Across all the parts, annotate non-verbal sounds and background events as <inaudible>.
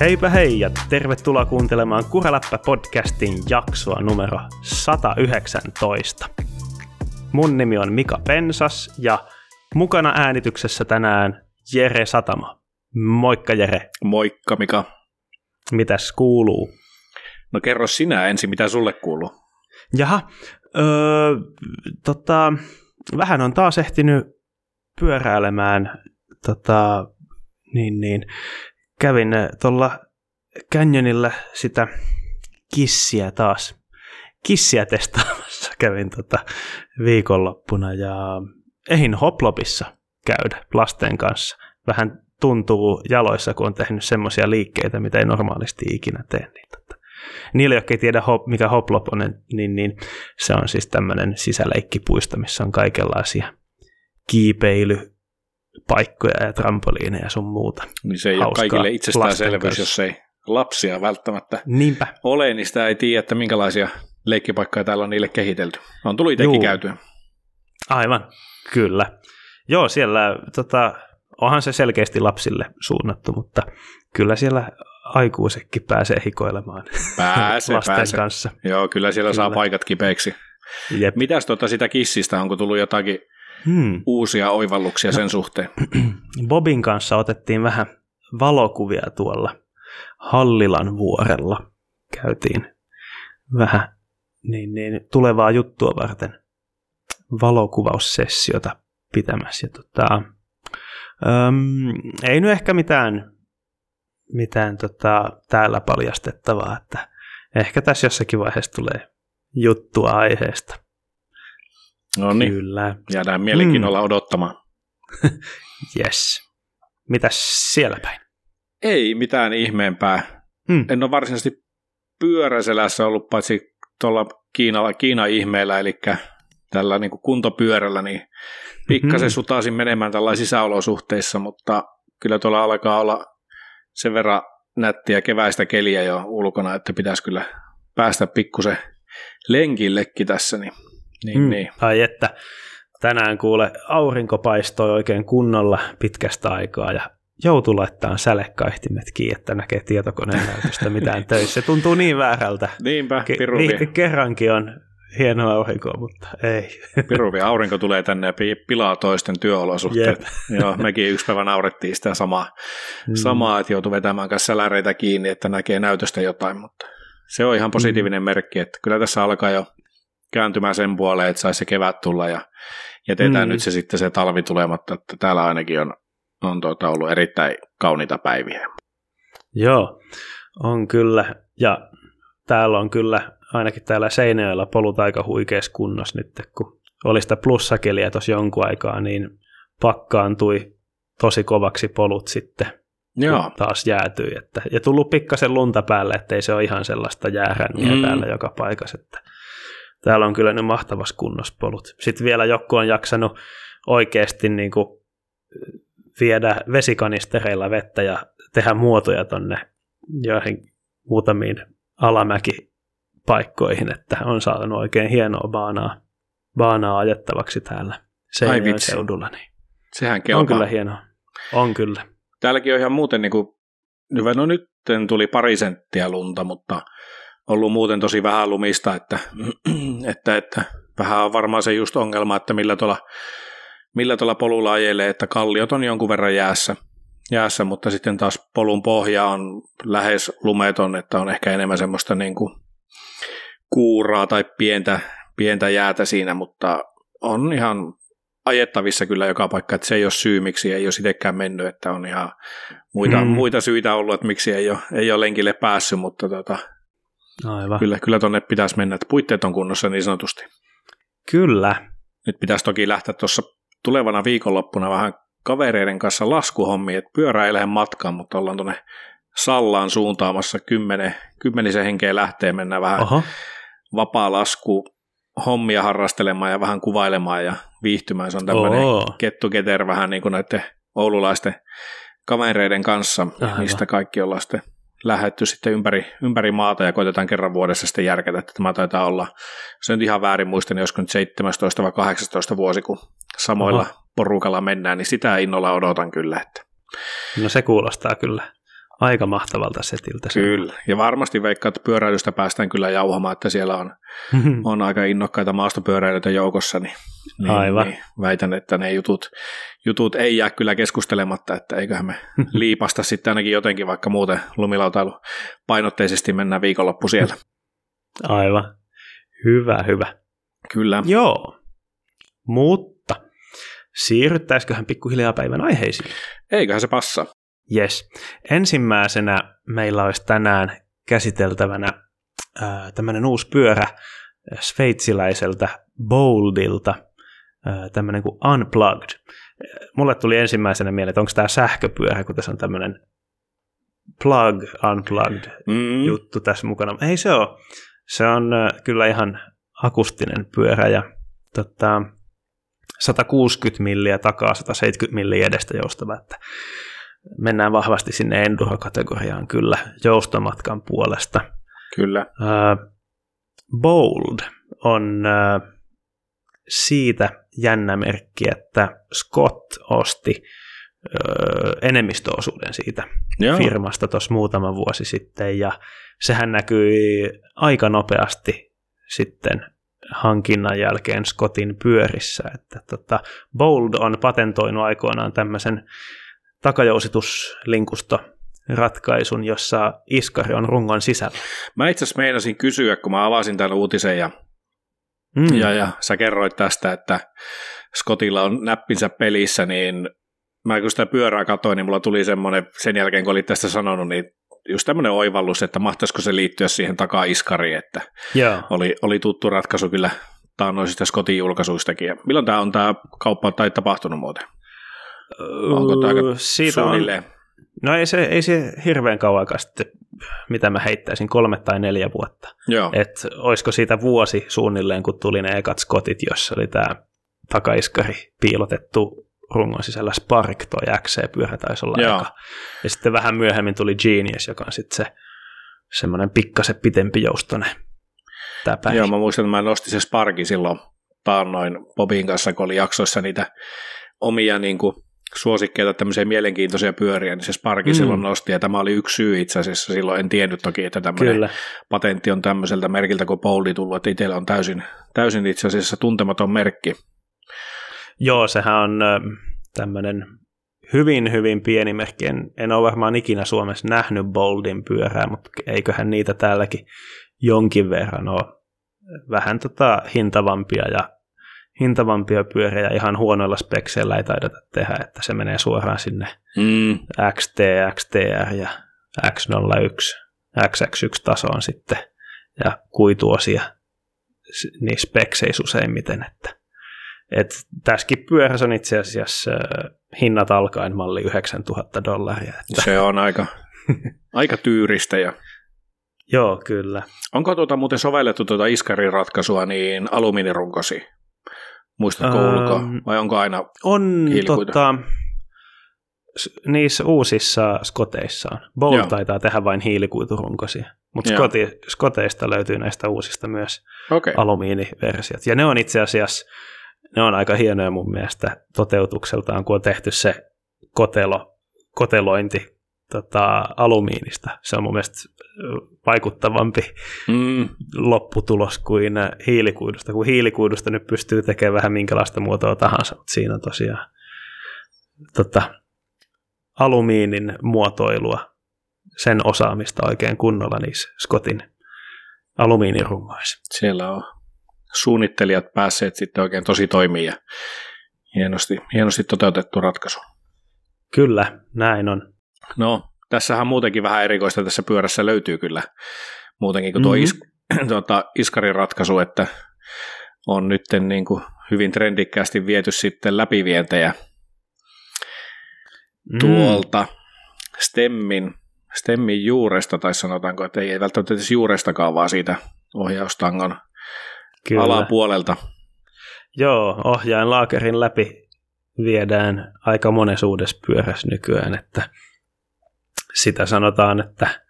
Heipä hei ja tervetuloa kuuntelemaan Kuraläppä-podcastin jaksoa numero 119. Mun nimi on Mika Pensas ja mukana äänityksessä tänään Jere Satama. Moikka Jere. Moikka Mika. Mitäs kuuluu? No kerro sinä ensin, mitä sulle kuuluu. Jaha, öö, tota, vähän on taas ehtinyt pyöräilemään tota, niin, niin, kävin tuolla Canyonilla sitä kissiä taas, kissiä testaamassa <laughs> kävin tota viikonloppuna ja ehin Hoplopissa käydä lasten kanssa. Vähän tuntuu jaloissa, kun on tehnyt semmoisia liikkeitä, mitä ei normaalisti ikinä tee. Niin tota. Niille, jotka ei tiedä, mikä Hoplop on, niin, niin se on siis tämmöinen sisäleikkipuisto, missä on kaikenlaisia kiipeily, paikkoja ja trampoliineja ja sun muuta. Niin se ei ole kaikille itsestäänselvyys, jos ei lapsia välttämättä Niinpä. ole, niin sitä ei tiedä, että minkälaisia leikkipaikkoja täällä on niille kehitelty. On tullut itsekin käytyä. Aivan, kyllä. Joo, siellä tota, onhan se selkeästi lapsille suunnattu, mutta kyllä siellä aikuisetkin pääsee hikoilemaan pääse, <laughs> lasten pääse. kanssa. Joo, kyllä siellä kyllä. saa paikat kipeiksi. Jep. Mitäs tuota sitä kissistä, onko tullut jotakin hmm. uusia oivalluksia sen suhteen? <clears throat> Bobin kanssa otettiin vähän valokuvia tuolla Hallilan vuorella. Käytiin vähän niin, niin, tulevaa juttua varten valokuvaussessiota pitämässä. Ja tota, äm, ei nyt ehkä mitään, mitään tota, täällä paljastettavaa, että ehkä tässä jossakin vaiheessa tulee juttua aiheesta. No niin, Kyllä. jäädään mielenkiinnolla mm. odottamaan. <laughs> yes. Mitäs siellä päin? Ei mitään ihmeempää. Mm. En ole varsinaisesti pyöräselässä ollut paitsi tuolla Kiina, Kiina-ihmeellä, eli tällä niin kuin kuntopyörällä, niin pikkasen mm-hmm. sutaisin menemään tällaisissa sisäolosuhteissa, mutta kyllä tuolla alkaa olla sen verran nättiä keväistä keliä jo ulkona, että pitäisi kyllä päästä pikkusen lenkillekin tässä, niin niin, mm. niin. Ai että tänään kuule aurinko paistoi oikein kunnolla pitkästä aikaa ja joutu laittaa sälekaihtimet kiinni, että näkee tietokoneen näytöstä mitään <laughs> töissä. Se tuntuu niin väärältä. Niinpä, piruvi. Ke- kerrankin on hieno aurinko, mutta ei. <laughs> Piruvi aurinko tulee tänne ja pilaa toisten työolosuhteet. Yep. <laughs> Joo, mekin yksi päivä naurettiin sitä samaa, mm. samaa että joutuu vetämään kanssa säläreitä kiinni, että näkee näytöstä jotain, mutta se on ihan positiivinen mm. merkki, että kyllä tässä alkaa jo kääntymään sen puoleen, että saisi se kevät tulla ja jätetään mm. nyt se sitten se talvi tulematta, että täällä ainakin on, on tuota ollut erittäin kauniita päiviä. Joo, on kyllä. Ja täällä on kyllä, ainakin täällä Seinäjöllä polut aika huikeassa kunnossa nyt, kun oli sitä plussakeliä tuossa jonkun aikaa, niin pakkaantui tosi kovaksi polut sitten, Joo. taas jäätyi. Että, ja tullut pikkasen lunta päälle, ettei se ole ihan sellaista jääränniä mm. täällä joka paikassa. Että täällä on kyllä ne mahtavassa kunnossa polut. Sitten vielä joku on jaksanut oikeasti niin kuin viedä vesikanistereilla vettä ja tehdä muotoja tonne joihin muutamiin alamäkipaikkoihin, että on saanut oikein hienoa baanaa, baanaa ajettavaksi täällä Seinäjoen seudulla. Niin Sehän kelpaa. On kyllä hienoa. On kyllä. Täälläkin on ihan muuten, niin kuin, no nyt tuli pari senttiä lunta, mutta ollut muuten tosi vähän lumista, että, <clears throat> että, että vähän on varmaan se just ongelma, että millä tuolla, millä tuolla polulla ajelee, että kalliot on jonkun verran jäässä, jäässä, mutta sitten taas polun pohja on lähes lumeton, että on ehkä enemmän semmoista niin kuin kuuraa tai pientä, pientä jäätä siinä, mutta on ihan ajettavissa kyllä joka paikka, että se ei ole syy, miksi ei ole itsekään mennyt, että on ihan muita, mm. muita syitä ollut, että miksi ei ole, ei ole lenkille päässyt, mutta tota, Aivan. Kyllä, kyllä tuonne pitäisi mennä, että puitteet on kunnossa niin sanotusti. Kyllä. Nyt pitäisi toki lähteä tuossa tulevana viikonloppuna vähän kavereiden kanssa laskuhommiin, että pyöräilemään matkaan, mutta ollaan tuonne Sallaan suuntaamassa kymmenen, kymmenisen henkeä lähtee, mennä vähän Oho. vapaa lasku hommia harrastelemaan ja vähän kuvailemaan ja viihtymään. Se on tämmöinen kettuketer vähän niin kuin näiden oululaisten kavereiden kanssa, Aivan. mistä kaikki ollaan sitten lähetty sitten ympäri, ympäri maata ja koitetaan kerran vuodessa sitten järkätä, että tämä taitaa olla, se nyt ihan väärin muista, niin olisiko nyt 17 vai 18 vuosi, kun samoilla Oho. porukalla mennään, niin sitä innolla odotan kyllä. Että. No se kuulostaa kyllä aika mahtavalta setiltä. se. Kyllä, ja varmasti veikkaa, että pyöräilystä päästään kyllä jauhamaan, että siellä on, <laughs> on aika innokkaita maastopyöräilijöitä joukossa, niin, niin, Aivan. niin väitän, että ne jutut, jutut ei jää kyllä keskustelematta, että eiköhän me <laughs> liipasta sitten ainakin jotenkin, vaikka muuten lumilautailu painotteisesti mennään viikonloppu siellä. <laughs> Aivan. Hyvä, hyvä. Kyllä. Joo, mutta siirryttäisiköhän pikkuhiljaa päivän aiheisiin? Eiköhän se passa. Yes. Ensimmäisenä meillä olisi tänään käsiteltävänä äh, tämmöinen uusi pyörä sveitsiläiseltä Boldilta, äh, tämmöinen kuin Unplugged. Mulle tuli ensimmäisenä mieleen, että onko tämä sähköpyörä, kun tässä on tämmöinen plug, unplugged Mm, juttu tässä mukana. Ei se ole. Se on äh, kyllä ihan akustinen pyörä ja tota, 160 milliä takaa, 170 milliä edestä joustava, että mennään vahvasti sinne enduro-kategoriaan kyllä joustomatkan puolesta. kyllä. Äh, Bold on äh, siitä jännä merkki, että Scott osti äh, enemmistöosuuden siitä Joo. firmasta tuossa muutama vuosi sitten, ja sehän näkyi aika nopeasti sitten hankinnan jälkeen Scottin pyörissä, että tota, Bold on patentoinut aikoinaan tämmöisen takajousituslinkusto ratkaisun, jossa iskari on rungon sisällä. Mä itse asiassa meinasin kysyä, kun mä avasin tämän uutisen ja, Mm. ja, ja sä kerroit tästä, että Scottilla on näppinsä pelissä, niin mä kun sitä pyörää katsoin, niin mulla tuli semmoinen, sen jälkeen kun olit tästä sanonut, niin just tämmöinen oivallus, että mahtaisiko se liittyä siihen takaiskariin, että Joo. oli, oli tuttu ratkaisu kyllä taannoisista Scottin julkaisuistakin. Ja milloin tämä on tämä kauppa tai tapahtunut muuten? Onko tämä aika Siitä on, no ei se, ei se hirveän kauan aikaa sitten, mitä mä heittäisin, kolme tai neljä vuotta. Joo, Et olisiko siitä vuosi suunnilleen, kun tuli ne ekat skotit, jossa oli tämä takaiskari piilotettu rungon sisällä Spark, toi XC-pyörä taisi olla Joo. eka. Ja sitten vähän myöhemmin tuli Genius, joka on sitten se semmoinen pikkasen pitempi joustone täpäri. Joo, mä muistan, että mä nostin se Sparki silloin taannoin Bobin kanssa, kun oli jaksoissa niitä omia niin kuin, suosikkeita, tämmöisiä mielenkiintoisia pyöriä, niin se Sparki Mm. silloin nosti, ja tämä oli yksi syy itse asiassa. Silloin en tiennyt toki, että tämmöinen Kyllä. patentti on tämmöiseltä merkiltä kuin Boldi tullut, että itsellä on täysin, täysin itse asiassa tuntematon merkki. Joo, sehän on tämmöinen hyvin, hyvin pieni merkki. En, en ole varmaan ikinä Suomessa nähnyt Boldin pyörää, mutta eiköhän niitä täälläkin jonkin verran ole. Vähän tota hintavampia ja hintavampia pyöriä ihan huonoilla spekseillä ei taideta tehdä, että se menee suoraan sinne Mm. XT, XTR ja X01, XX1 tasoon sitten ja kuituosia niin spekseissä useimmiten, että et tässäkin pyörässä on itse asiassa äh, hinnat alkaen malli 9000 dollaria. Että, Se on aika, <laughs> aika tyyristä. Ja joo, kyllä. onko tuota muuten sovellettu tuota iskarin ratkaisua niin alumiinirunkosi? Muistatko Ähm, ulkoa? Vai onko aina? On tota, niissä uusissa skoteissa. Bolt Joo. taitaa tehdä vain hiilikuiturunkosia, mutta skoti, skoteista löytyy näistä uusista myös. Okay. alumiiniversiot. Ja ne on itse asiassa, ne on aika hienoja mun mielestä toteutukseltaan, kun on tehty se kotelo, kotelointi tota, alumiinista. Se on mun mielestä vaikuttavampi Mm. lopputulos kuin hiilikuidusta, kun hiilikuidusta nyt pystyy tekemään vähän minkälaista muotoa tahansa, mutta siinä on tosiaan tota, alumiinin muotoilua, sen osaamista oikein kunnolla niissä Scottin alumiinirungoissa. Siellä on suunnittelijat päässeet sitten oikein tosi toimiin ja hienosti, hienosti toteutettu ratkaisu. Kyllä, näin on. No, tässähän muutenkin vähän erikoista tässä pyörässä löytyy kyllä muutenkin kuin tuo Mhm. is, tuota, <clears throat> iskarin ratkaisu, että on nyt niin kuin hyvin trendikkäästi viety sitten läpivientejä Mm, tuolta Stemmin, Stemmin juuresta, tai sanotaanko, että ei, ei välttämättä edes juurestakaan, vaan siitä ohjaustangon kyllä. alapuolelta. Joo, ohjain laakerin läpi viedään aika monessa uudessa pyörässä nykyään, että sitä sanotaan, että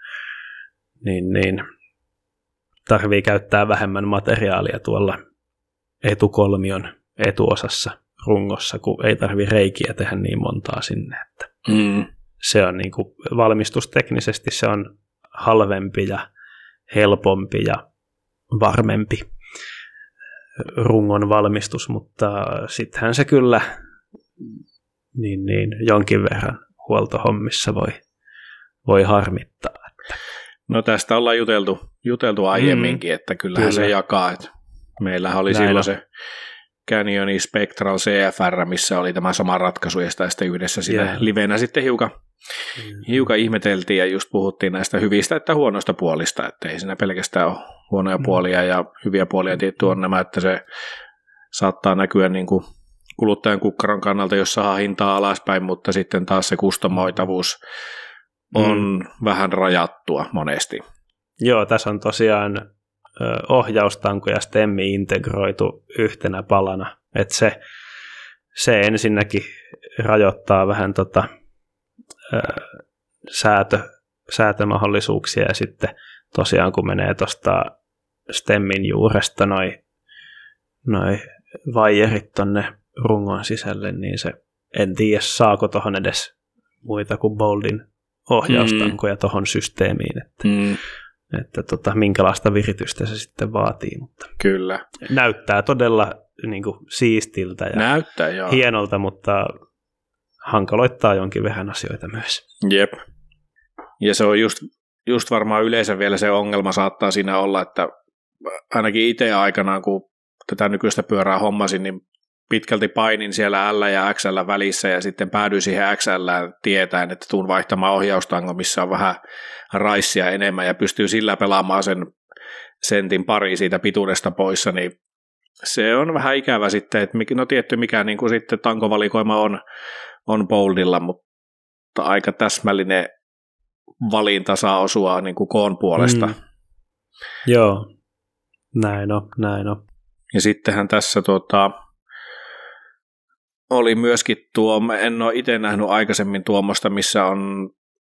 niin, niin, tarvii käyttää vähemmän materiaalia tuolla etukolmion etuosassa rungossa, kun ei tarvi reikiä tehdä niin montaa sinne. Että Mm. se on niin kuin valmistusteknisesti se on halvempi ja helpompi ja varmempi rungon valmistus, mutta sittenhän se kyllä niin, niin, jonkin verran huoltohommissa voi, voi harmittaa. No tästä ollaan juteltu, juteltu aiemminkin, mm, että kyllähän kyllä. se jakaa. Että meillähän oli Näin silloin on. se Canyonin Spectral CFR, missä oli tämä sama ratkaisu, ja sitä sitten yhdessä siinä yeah. livenä sitten hiukan, mm. hiukan ihmeteltiin, ja just puhuttiin näistä hyvistä että huonoista puolista, että ei siinä pelkästään ole huonoja mm. puolia, ja hyviä puolia tietty on nämä, että se saattaa näkyä niin kuin kuluttajan kukkaron kannalta, jos saa hintaa alaspäin, mutta sitten taas se kustomoitavuus on mm. vähän rajattua monesti. Joo, tässä on tosiaan ohjaustanko ja stemmi integroitu yhtenä palana. Et se, se ensinnäkin rajoittaa vähän tota, säätö, säätömahdollisuuksia ja sitten tosiaan kun menee tuosta stemmin juuresta noin noi vaijerit tonne rungon sisälle, niin se en tiedä saako tuohon edes muita kuin Boldin ohjaustankoja mm. tuohon systeemiin. Että mm että tota, minkälaista viritystä se sitten vaatii. Mutta Kyllä. Näyttää todella niin kuin, siistiltä ja Näyttää, joo. hienolta, mutta hankaloittaa jonkin vähän asioita myös. Jep. Ja se on just, just varmaan yleensä vielä se ongelma saattaa siinä olla, että ainakin itse aikanaan, kun tätä nykyistä pyörää hommasin, niin pitkälti painin siellä L ja XL välissä ja sitten päädyin siihen XL tietäen, että tuun vaihtamaan ohjaustango, missä on vähän raissia enemmän ja pystyy sillä pelaamaan sen sentin pari siitä pituudesta poissa, niin se on vähän ikävä sitten, että no tietty mikä niin kuin sitten tankovalikoima on, on boldilla, mutta aika täsmällinen valinta saa osua niin kuin koon puolesta. Mm. Joo, näin on, näin on. Ja sittenhän tässä tuota, oli myöskin tuo, en ole itse nähnyt aikaisemmin tuommoista, missä on,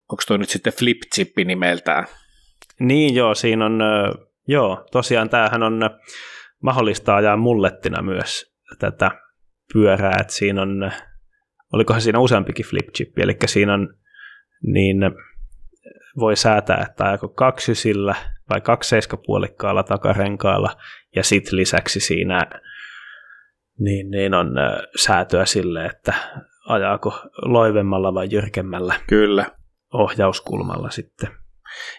onko tuo nyt sitten flip chippi nimeltään? Niin joo, siinä on, joo, tosiaan tämähän on mahdollista ajaa mullettina myös tätä pyörää, että siinä on, olikohan siinä useampikin flip chippi, eli siinä on, niin voi säätää, että ajako kaksi sillä vai kaksi seiskapuolikkaalla takarenkaalla, ja sitten lisäksi siinä niin, niin on säätöä sille, että ajaako loivemmalla vai jyrkemmällä Kyllä. ohjauskulmalla sitten.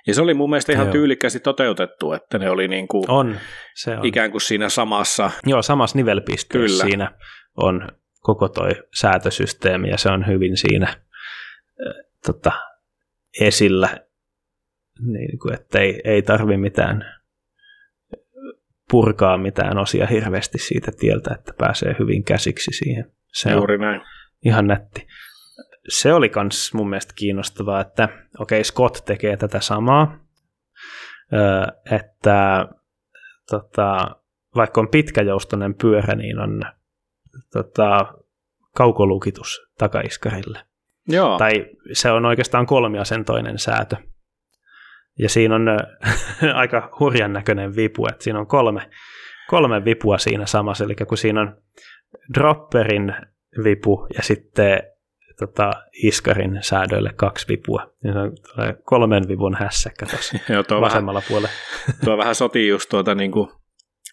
Ja se oli mun mielestä ihan Joo. tyylikkästi toteutettu, että ne oli niin kuin on, se on. ikään kuin siinä samassa. Joo, samassa nivelpisteessä Kyllä. siinä on koko toi säätösysteemi ja se on hyvin siinä äh, tota, esillä, niin kuin, että ei, ei tarvi mitään purkaa mitään osia hirveästi siitä tieltä, että pääsee hyvin käsiksi siihen. Se Juuri näin. Ihan nätti. Se oli myös mun mielestä kiinnostavaa, että okei, okay, Scott tekee tätä samaa, että tota, vaikka on pitkäjoustoinen pyörä, niin on tota, kaukolukitus takaiskarille. Joo. Tai se on oikeastaan kolmiasentoinen säätö. Ja siinä on <laughs> aika hurjan näköinen vipu, että siinä on kolme, kolme vipua siinä samassa, eli kun siinä on dropperin vipu ja sitten tota, iskarin säädöille kaksi vipua. Niin se on kolmen vivun hässäkkä tuossa <laughs> vasemmalla vähän, puolella. <laughs> Tuo vähän sotii just tuota niin kuin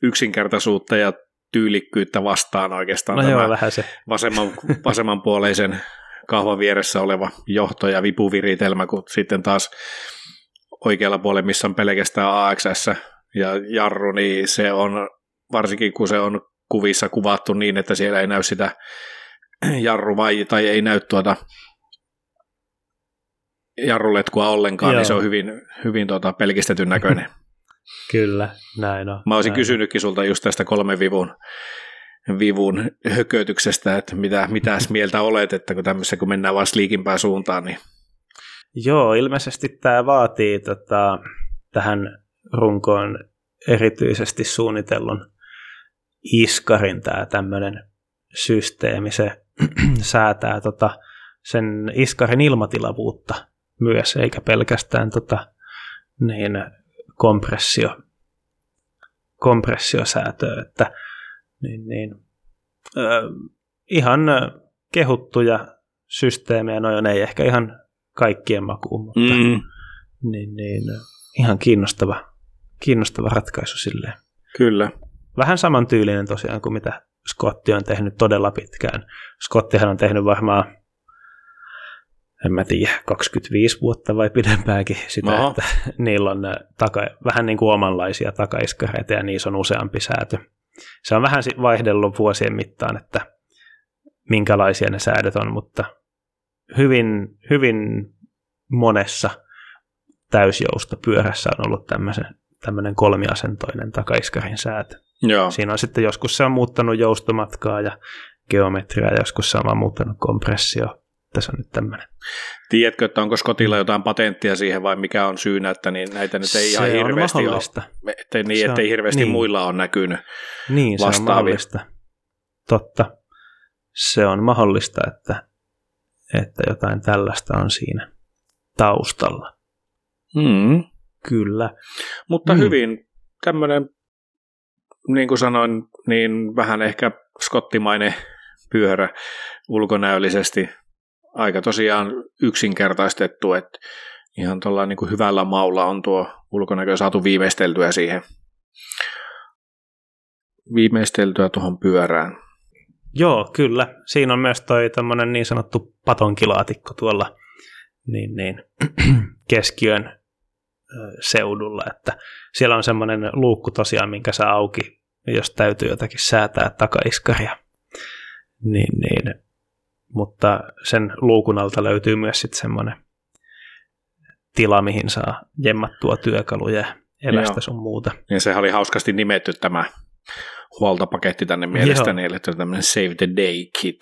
yksinkertaisuutta ja tyylikkyyttä vastaan oikeastaan no tämä joo, vähän se. Vasemman, vasemmanpuoleisen kahvan vieressä oleva johto ja vipuviritelmä, kun sitten taas oikealla puolella, missä on pelkästään AXS ja jarru, niin se on, varsinkin kun se on kuvissa kuvattu niin, että siellä ei näy sitä jarru vai, tai ei näy tuota jarruletkua ollenkaan, Joo. niin se on hyvin, hyvin tuota pelkistetyn näköinen. <laughs> Kyllä, näin on. Mä olisin näin. kysynytkin sulta just tästä kolmen vivun, vivun hökötyksestä, että mitä, mitäs mieltä olet, että kun tämmöisessä kun mennään vaan liikimpään suuntaan, niin Joo, ilmeisesti tämä vaatii tota, tähän runkoon erityisesti suunnitellun iskarin tämä tämmöinen systeemi. Se <clears throat> säätää tota, sen iskarin ilmatilavuutta myös, eikä pelkästään tota, niin kompressio, kompressiosäätöä, että niin, niin, ö, ihan kehuttuja systeemejä, noin ei ehkä ihan kaikkien makuun, mutta Mm, niin, niin, ihan kiinnostava, kiinnostava ratkaisu silleen. kyllä. Vähän samantyylinen tosiaan kuin mitä Scotti on tehnyt todella pitkään. Scottihan on tehnyt varmaan, en mä tiedä, 25 vuotta vai pidempäänkin sitä, Oho. että <laughs> niillä on äh, taka, vähän niin kuin omanlaisia takaiskareita ja niissä on useampi säätö. Se on vähän vaihdellut vuosien mittaan, että minkälaisia ne säädöt on, mutta hyvin, hyvin monessa täysjoustopyörässä on ollut tämmöisen, tämmöinen kolmiasentoinen takaiskarin säätö. Joo. Siinä on sitten joskus se on muuttanut joustomatkaa ja geometriaa, ja joskus se on vaan muuttanut kompressio. Tässä on nyt tämmöinen. Tiedätkö, että onko Skotilla jotain patenttia siihen vai mikä on syynä, että niin näitä nyt ei ihan se on hirveästi ole, mahdollista. ettei, niin, Se on- ettei hirveästi niin. muilla ole näkynyt. Niin, se on mahdollista. Totta. Se on mahdollista, että, että jotain tällaista on siinä taustalla. Mm. Kyllä. Mutta Mm. hyvin tämmöinen, niin kuin sanoin, niin vähän ehkä skottimainen pyörä ulkonäöllisesti. Aika tosiaan yksinkertaistettu, että ihan tuolla niin kuin hyvällä maulla on tuo ulkonäkö saatu viimeisteltyä siihen. Viimeisteltyä tuohon pyörään. Joo, kyllä. Siinä on myös toi tämmöinen niin sanottu patonkilaatikko tuolla niin, niin, <clears throat> keskiön seudulla, että siellä on semmoinen luukku tosiaan, minkä saa auki, jos täytyy jotakin säätää takaiskaria. Niin, niin. Mutta sen luukun alta löytyy myös sitten semmoinen tila, mihin saa jemmattua työkaluja ja evästä sun muuta. Ja sehän oli hauskasti nimetty tämä huoltopaketti tänne mielestäni, eli tämmöinen Save the Day Kit.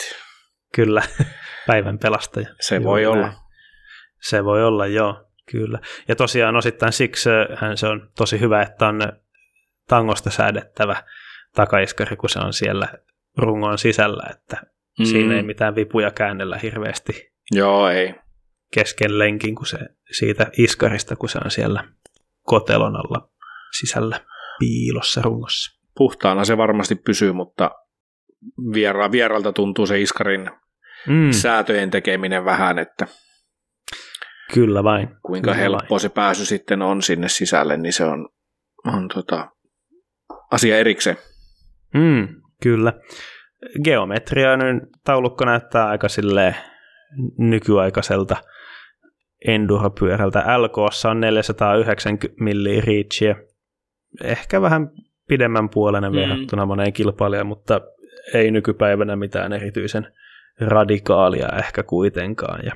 Kyllä, <laughs> päivän pelastaja. Se Juuri voi näin. olla. Se voi olla, joo, kyllä. Ja tosiaan osittain siksi hän se on tosi hyvä, että on tangosta säädettävä takaiskari, kun se on siellä rungon sisällä, että mm. siinä ei mitään vipuja käännellä hirveästi Joo, ei. kesken lenkin, kun se siitä iskarista, kun se on siellä kotelon alla sisällä piilossa rungossa. Puhtaana se varmasti pysyy, mutta viera, vieralta tuntuu se iskarin Mm, säätöjen tekeminen vähän, että kyllä vain. kuinka Kyllä helppoa se pääsy sitten on sinne sisälle, niin se on, on tota, asia erikseen. Mm, kyllä. Geometriainen taulukko näyttää aika silleen nykyaikaiselta enduropyörältä. LK on 490 milliä reachia. Ehkä vähän pidemmän puolenen Mm. verrattuna moneen kilpailijaan, mutta ei nykypäivänä mitään erityisen radikaalia ehkä kuitenkaan. Ja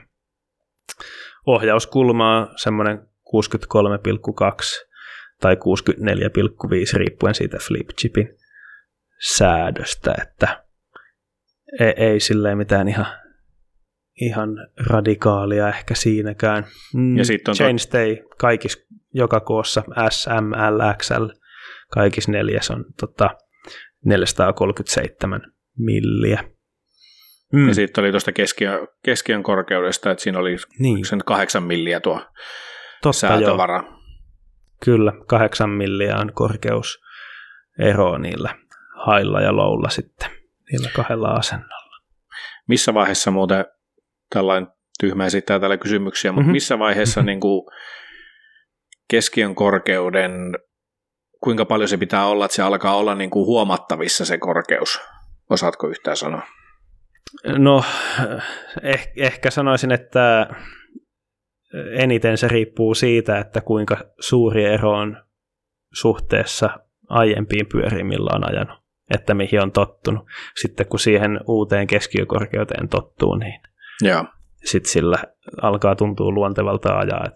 ohjauskulma on semmoinen 63,2 tai 64,5 riippuen siitä flip chipin säädöstä, että ei, ei silleen mitään ihan, ihan radikaalia ehkä siinäkään. Mm, Ja sit on Chainstay kaikissa, joka koossa S, M, L, XL, kaikissa neljäs on tota, 437 milliä. Mm, Ja sitten oli tuosta keskiön, keskiön korkeudesta, että siinä oli niin, sen kahdeksan milliä tuo totta joo. säätövara. Kyllä, kahdeksan milliä on korkeusero niillä hailla ja loulla sitten, niillä kahdella asennolla. Missä vaiheessa muuten, tällainen tyhmä esittää täällä kysymyksiä, mutta Mhm. missä vaiheessa <laughs> niin kuin keskiön korkeuden, kuinka paljon se pitää olla, että se alkaa olla niin kuin huomattavissa se korkeus? Osaatko yhtään sanoa? No, eh, ehkä sanoisin, että eniten se riippuu siitä, että kuinka suuri ero on suhteessa aiempiin pyöriin, millä on ajanut, että mihin on tottunut. Sitten kun siihen uuteen keskiökorkeuteen tottuu, niin Joo. sitten sillä alkaa tuntua luontevalta ajaa.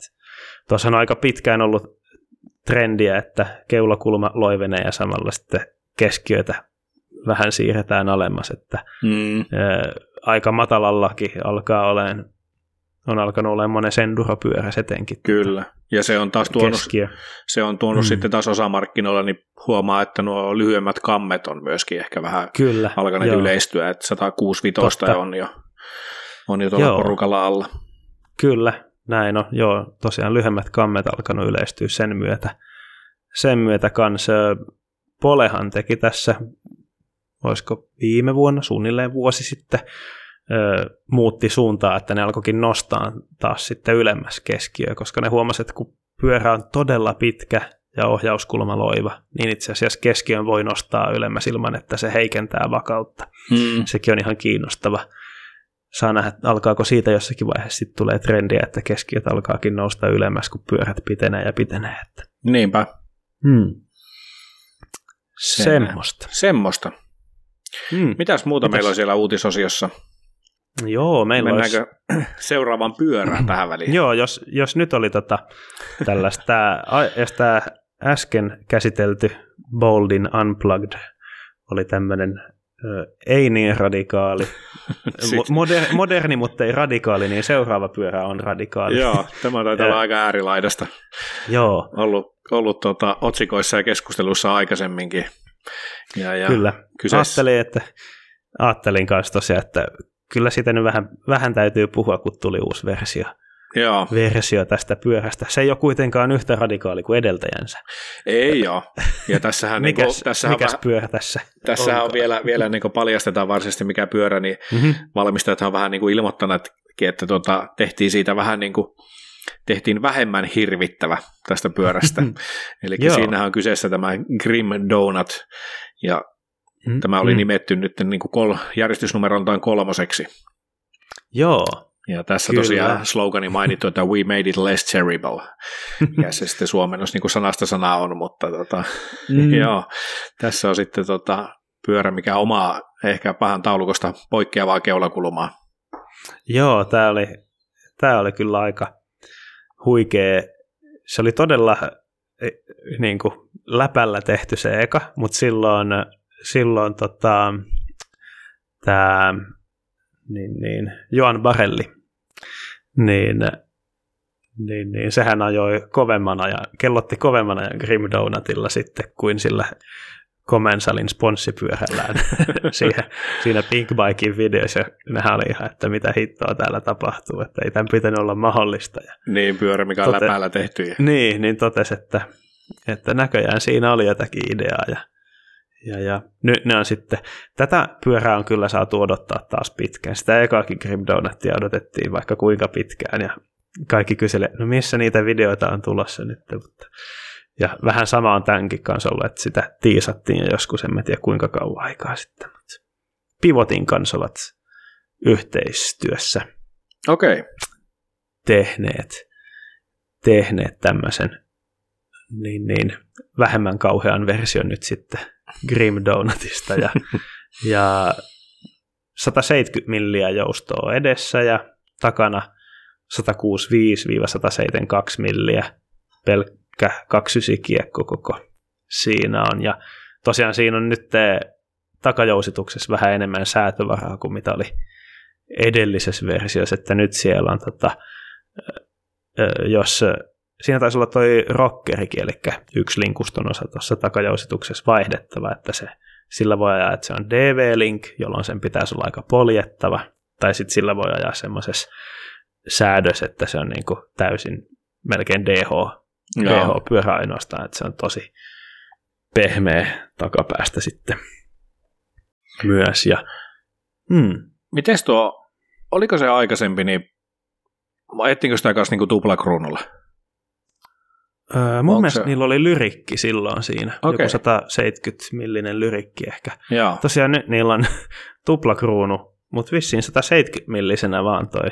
Tuossa on aika pitkään ollut trendiä, että keulakulma loivenee ja samalla sitten keskiötä vähän siirretään alemmas, että Mm, ö, aika matalallakin alkaa olemaan, on alkanut olemaan monen enduropyörä etenkin. kyllä. Ja se on taas tuonut, Keskiö. se on tuonut Mm. mm. sitten taas osamarkkinoilla, niin huomaa, että nuo lyhyemmät kammet on myöskin ehkä vähän Kyllä. alkaneet joo. yleistyä, että 165 Totta. on jo, on jo tuolla Joo. porukalla alla. Kyllä, näin on. Joo, tosiaan lyhyemmät kammet alkanut yleistyä sen myötä. Sen myötä kans ö, Polehan teki tässä, olisiko viime vuonna, suunnilleen vuosi sitten, ö, muutti suuntaa, että ne alkoikin nostaa taas sitten ylemmäs keskiö, koska ne huomasivat, että kun pyörä on todella pitkä ja ohjauskulma loiva, niin itse asiassa keskiön voi nostaa ylemmäs ilman, että se heikentää vakautta. Mm. Sekin on ihan kiinnostava. Saa nähdä, alkaako siitä jossakin vaiheessa sitten tulee trendiä, että keskiöt alkaakin nousta ylemmäs, kun pyörät pitenee ja pitenee. Että. Niinpä. Hmm. Semmosta. Semmosta. Hmm. Mitäs muuta Mitäs? meillä on siellä uutisosiossa? Joo, meillä Mennäänkö <clears throat> olisi... seuraavan pyörään <clears throat> tähän väliin? Joo, jos, jos nyt oli tota, tällaista, jos tämä äsken käsitelty Boldin Unplugged oli tämmöinen ei niin radikaali, <laughs> Moder, moderni, mutta ei radikaali, niin seuraava pyörä on radikaali. Joo, tämä taitaa olla aika äärilaidasta. Joo. Ollut, ollut tuota, otsikoissa ja keskustelussa aikaisemminkin. Ja, ja Kyllä, kyseessä... ajattelin, että, ajattelin kanssa tosiaan, että kyllä siitä nyt vähän, vähän täytyy puhua, kun tuli uusi versio. Joo. versio tästä pyörästä. Se ei ole kuitenkaan yhtä radikaali kuin edeltäjänsä. Ei ole. Ja tässähän, <laughs> mikäs, niin kuin, tässähän mikäs vähän, pyörä tässä Tässähän on vielä, vielä niin paljastetaan varsinaisesti mikä pyörä, niin mm-hmm. valmistajat on vähän niin kuin ilmoittanut, että tuota, tehtiin siitä vähän niin kuin, tehtiin vähemmän hirvittävä tästä pyörästä. <laughs> Eli siinähän on kyseessä tämä Grim Donut, ja mm, tämä oli mm. nimetty nyt niin kuin kol, järjestysnumeroltaan kolmoseksi. Joo. Ja tässä Kyllä. tosiaan slogani mainittu, että we made it less terrible. <laughs> Ja se sitten suomennos niin kuin sanasta sanaa on, mutta tota, mm. <laughs> joo, tässä on sitten tota, pyörä, mikä omaa ehkä vähän taulukosta poikkeavaa keulakulmaa. Joo, tämä oli, tämä oli kyllä aika huikea. Se oli todella e, niin kuin, läpällä tehty se eka, mutta silloin, silloin tota, tämä niin, niin, Joan Barelli niin, niin, niin sehän ajoi kovemman ajan, kellotti kovemman ajan Grim Donutilla sitten kuin sillä Komensalin sponssipyörällään <laughs> siinä, siinä Pink Bikein videossa. Nehän oli ihan, että mitä hittoa täällä tapahtuu, että ei tämän pitänyt olla mahdollista. Ja niin, pyörä, mikä on tote, läpäällä tehty. Niin, niin totesi, että, että näköjään siinä oli jotakin ideaa ja ja, ja nyt ne on sitten, tätä pyörää on kyllä saatu odottaa taas pitkään. Sitä ekaakin Grim Donutia odotettiin vaikka kuinka pitkään ja kaikki kyselee, no missä niitä videoita on tulossa nyt. Mutta, ja vähän sama on tämänkin kanssa ollut, että sitä tiisattiin ja joskus en tiedä kuinka kauan aikaa sitten. Mutta Pivotin kanssa ovat yhteistyössä okay. tehneet, tehneet tämmöisen niin, niin, vähemmän kauhean version nyt sitten Grim Donutista ja, <laughs> ja 170 milliä joustoa edessä ja takana 165-172 milliä pelkkä 29 kiekko koko siinä on. Ja tosiaan siinä on nyt takajousituksessa vähän enemmän säätövaraa kuin mitä oli edellisessä versiossa, että nyt siellä on tota, jos siinä taisi olla toi rockerikin, eli yksi linkuston osa tuossa takajousituksessa vaihdettava, että se, sillä voi ajaa, että se on DV-link, jolloin sen pitäisi olla aika poljettava, tai sitten sillä voi ajaa semmoisessa säädös, että se on niin kuin täysin melkein DH, DH-pyörä ainoastaan, että se on tosi pehmeä takapäästä sitten myös. Ja, hmm. Miten tuo, oliko se aikaisempi, niin ettiinkö sitä kanssa niin tuplakruunulla? Öö, mun Onko mielestä se? niillä oli lyrikki silloin siinä, okay. joku 170 millinen lyrikki ehkä. Joo. Tosiaan nyt niillä on <laughs> tuplakruunu, mutta vissiin 170 millisenä vaan toi.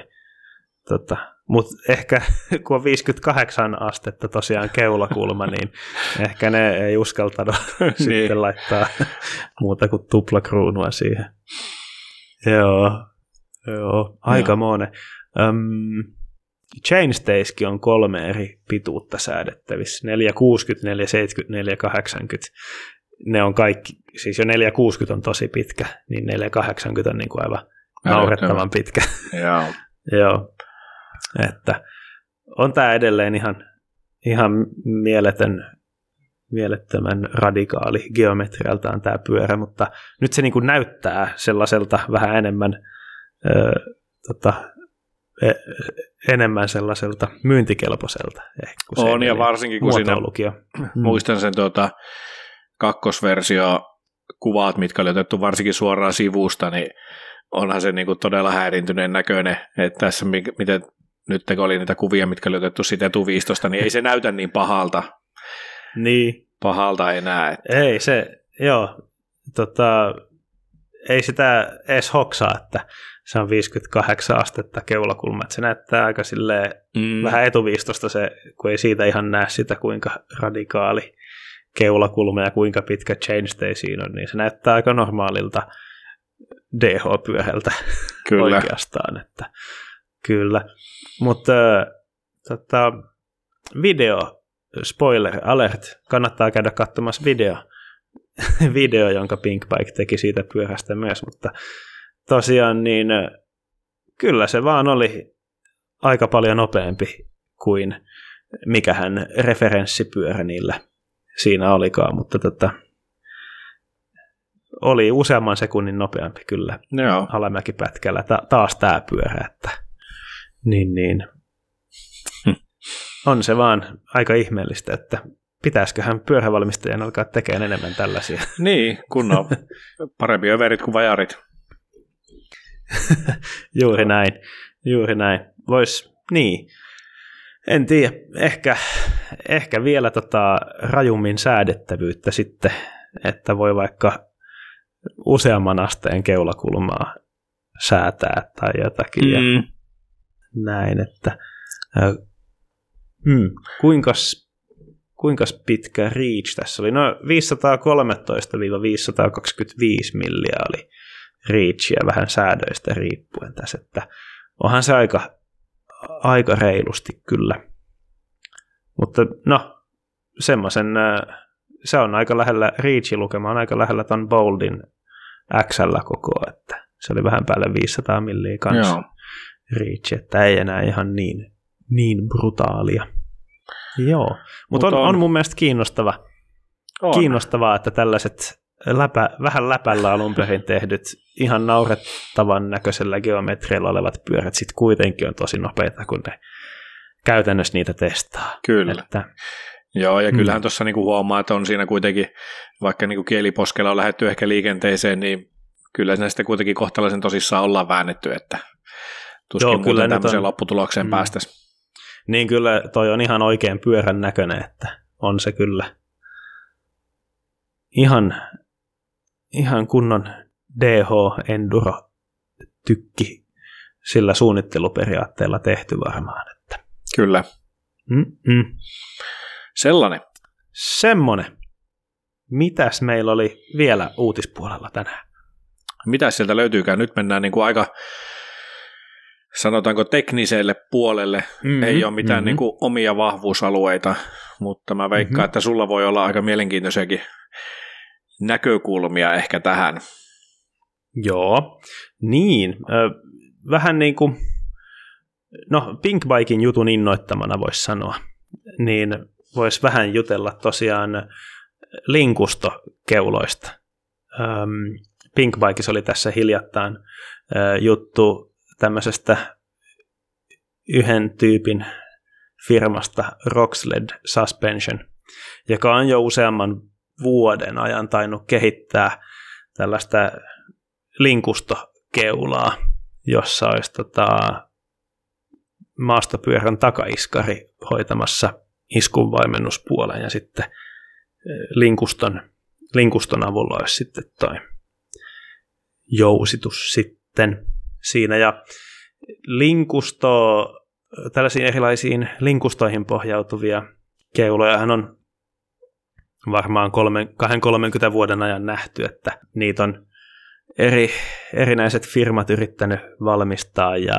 Tota, mutta ehkä <laughs> kun on 58 astetta tosiaan keulakulma, niin <laughs> ehkä ne ei uskaltanut niin. sitten laittaa muuta kuin tuplakruunua siihen. Joo, joo aikamoinen. Öm, Chainstayskin on kolme eri pituutta säädettävissä. 460, 470, 480. Ne on kaikki, siis jo 460 on tosi pitkä, niin 480 on niin kuin aivan naurettavan pitkä. Joo. <laughs> Joo. Että on tämä edelleen ihan, ihan mieletön, mielettömän radikaali geometrialtaan tämä pyörä, mutta nyt se niin kuin näyttää sellaiselta vähän enemmän ö, tota, enemmän sellaiselta myyntikelpoiselta. Ehkä, kuin on, ja varsinkin kun siinä, <clears throat> muistan sen tuota, kakkosversio kuvat, mitkä oli otettu varsinkin suoraan sivusta, niin onhan se niin kuin todella häirintyneen näköinen, että tässä miten nyt kun oli niitä kuvia, mitkä oli otettu siitä etuviistosta, niin ei se näytä niin pahalta. Niin. Pahalta enää. Että. Ei se, joo, tota, ei sitä edes hoksaa, että se on 58 astetta keulakulma, että se näyttää aika silleen mm. vähän etuviistosta se, kun ei siitä ihan näe sitä, kuinka radikaali keulakulma ja kuinka pitkä change day siinä on, niin se näyttää aika normaalilta DH-pyöhältä <laughs> kyllä. oikeastaan, että kyllä. Mutta tota, video, spoiler alert, kannattaa käydä katsomassa video, <laughs> video, jonka Pinkbike teki siitä pyörästä myös, mutta tosiaan niin kyllä se vaan oli aika paljon nopeampi kuin mikähän referenssipyörä niillä siinä olikaan, mutta tota, oli useamman sekunnin nopeampi kyllä Joo. alamäkipätkällä. Ta- taas tämä pyörä, että niin, niin. <laughs> On se vaan aika ihmeellistä, että pitäisiköhän pyörävalmistajan alkaa tekemään enemmän tällaisia. Niin, kun on <laughs> parempi överit kuin vajarit. <laughs> juuri näin, juuri näin. Vois, niin. En tiedä, ehkä, ehkä vielä tota rajummin säädettävyyttä sitten, että voi vaikka useamman asteen keulakulmaa säätää tai jotakin. Mm. Ja näin, että äh, hmm, kuinkas, kuinkas pitkä reach tässä oli? No 513-525 milliä oli reachia vähän säädöistä riippuen tässä, että onhan se aika, aika reilusti kyllä. Mutta no, semmoisen, se on aika lähellä, Reachin lukema on aika lähellä ton Boldin XL koko, että se oli vähän päälle 500 milliä kanssa. Joo. Reach, että ei enää ihan niin, niin brutaalia. Joo, mutta Mut on, on, on mun mielestä kiinnostava, on. kiinnostavaa, että tällaiset läpä, vähän läpällä alun perin tehdyt, ihan naurettavan näköisellä geometrialla olevat pyörät sitten kuitenkin on tosi nopeita, kun ne käytännössä niitä testaa. Kyllä. Että, Joo, ja kyllähän mm. tuossa niinku huomaa, että on siinä kuitenkin, vaikka niinku kieliposkella on lähdetty ehkä liikenteeseen, niin kyllä näistä kuitenkin kohtalaisen tosissaan ollaan väännetty, että tuskin Joo, kyllä tämmöiseen on, lopputulokseen mm. päästäisiin. Niin kyllä toi on ihan oikein pyörän näköinen, että on se kyllä ihan, ihan kunnon DH Enduro tykki sillä suunnitteluperiaatteella tehty varmaan. Että. Kyllä. Mm-mm. Sellainen. Semmonen. Mitäs meillä oli vielä uutispuolella tänään? Mitä sieltä löytyykään? Nyt mennään niin kuin aika sanotaanko tekniselle puolelle. Mm-hmm, Ei ole mitään mm-hmm. niin kuin omia vahvuusalueita, mutta mä veikkaan, mm-hmm. että sulla voi olla aika mielenkiintoisiakin näkökulmia ehkä tähän. Joo, niin. Vähän niin kuin, no Pinkbikin jutun innoittamana voisi sanoa, niin voisi vähän jutella tosiaan linkustokeuloista. Pinkbikes oli tässä hiljattain juttu tämmöisestä yhden tyypin firmasta Rocksled Suspension, joka on jo useamman vuoden ajan tainnut kehittää tällaista linkustokeulaa, jossa olisi tota, maastopyörän takaiskari hoitamassa iskunvaimennuspuolen ja sitten linkuston, linkuston avulla olisi sitten toi jousitus sitten siinä. Ja linkusto, tällaisiin erilaisiin linkustoihin pohjautuvia keuloja on varmaan 20-30 vuoden ajan nähty, että niitä on eri, erinäiset firmat yrittänyt valmistaa ja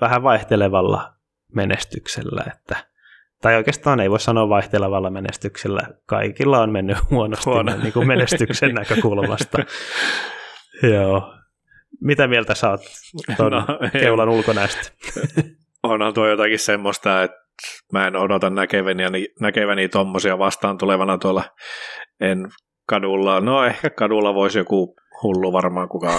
vähän vaihtelevalla menestyksellä, että tai oikeastaan ei voi sanoa vaihtelevalla menestyksellä. Kaikilla on mennyt huonosti Huono. niin kuin menestyksen <laughs> näkökulmasta. Joo. Mitä mieltä sä oot tuon no, keulan ulkonäöstä? Onhan tuo jotakin semmoista, että mä en odota näkeväni, näkeväni tommosia vastaan tulevana tuolla en kadulla. No ehkä kadulla voisi joku hullu varmaan kuka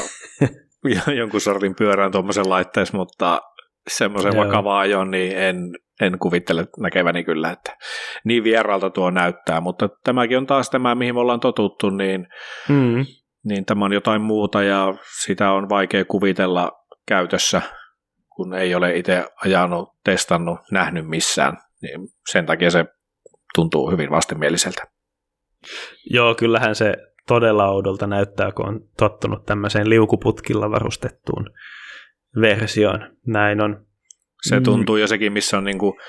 <laughs> jonkun sortin pyörään tuommoisen laitteessa, mutta semmoisen vakavaa ajon, niin en, en kuvittele näkeväni kyllä, että niin vieraalta tuo näyttää, mutta tämäkin on taas tämä, mihin me ollaan totuttu, niin, mm. niin tämä on jotain muuta ja sitä on vaikea kuvitella käytössä, kun ei ole itse ajanut, testannut, nähnyt missään. Niin sen takia se tuntuu hyvin vastenmieliseltä. Joo, kyllähän se todella oudolta näyttää, kun on tottunut tämmöiseen liukuputkilla varustettuun versioon. Näin on. Se mm. tuntuu jo sekin, missä on niinku,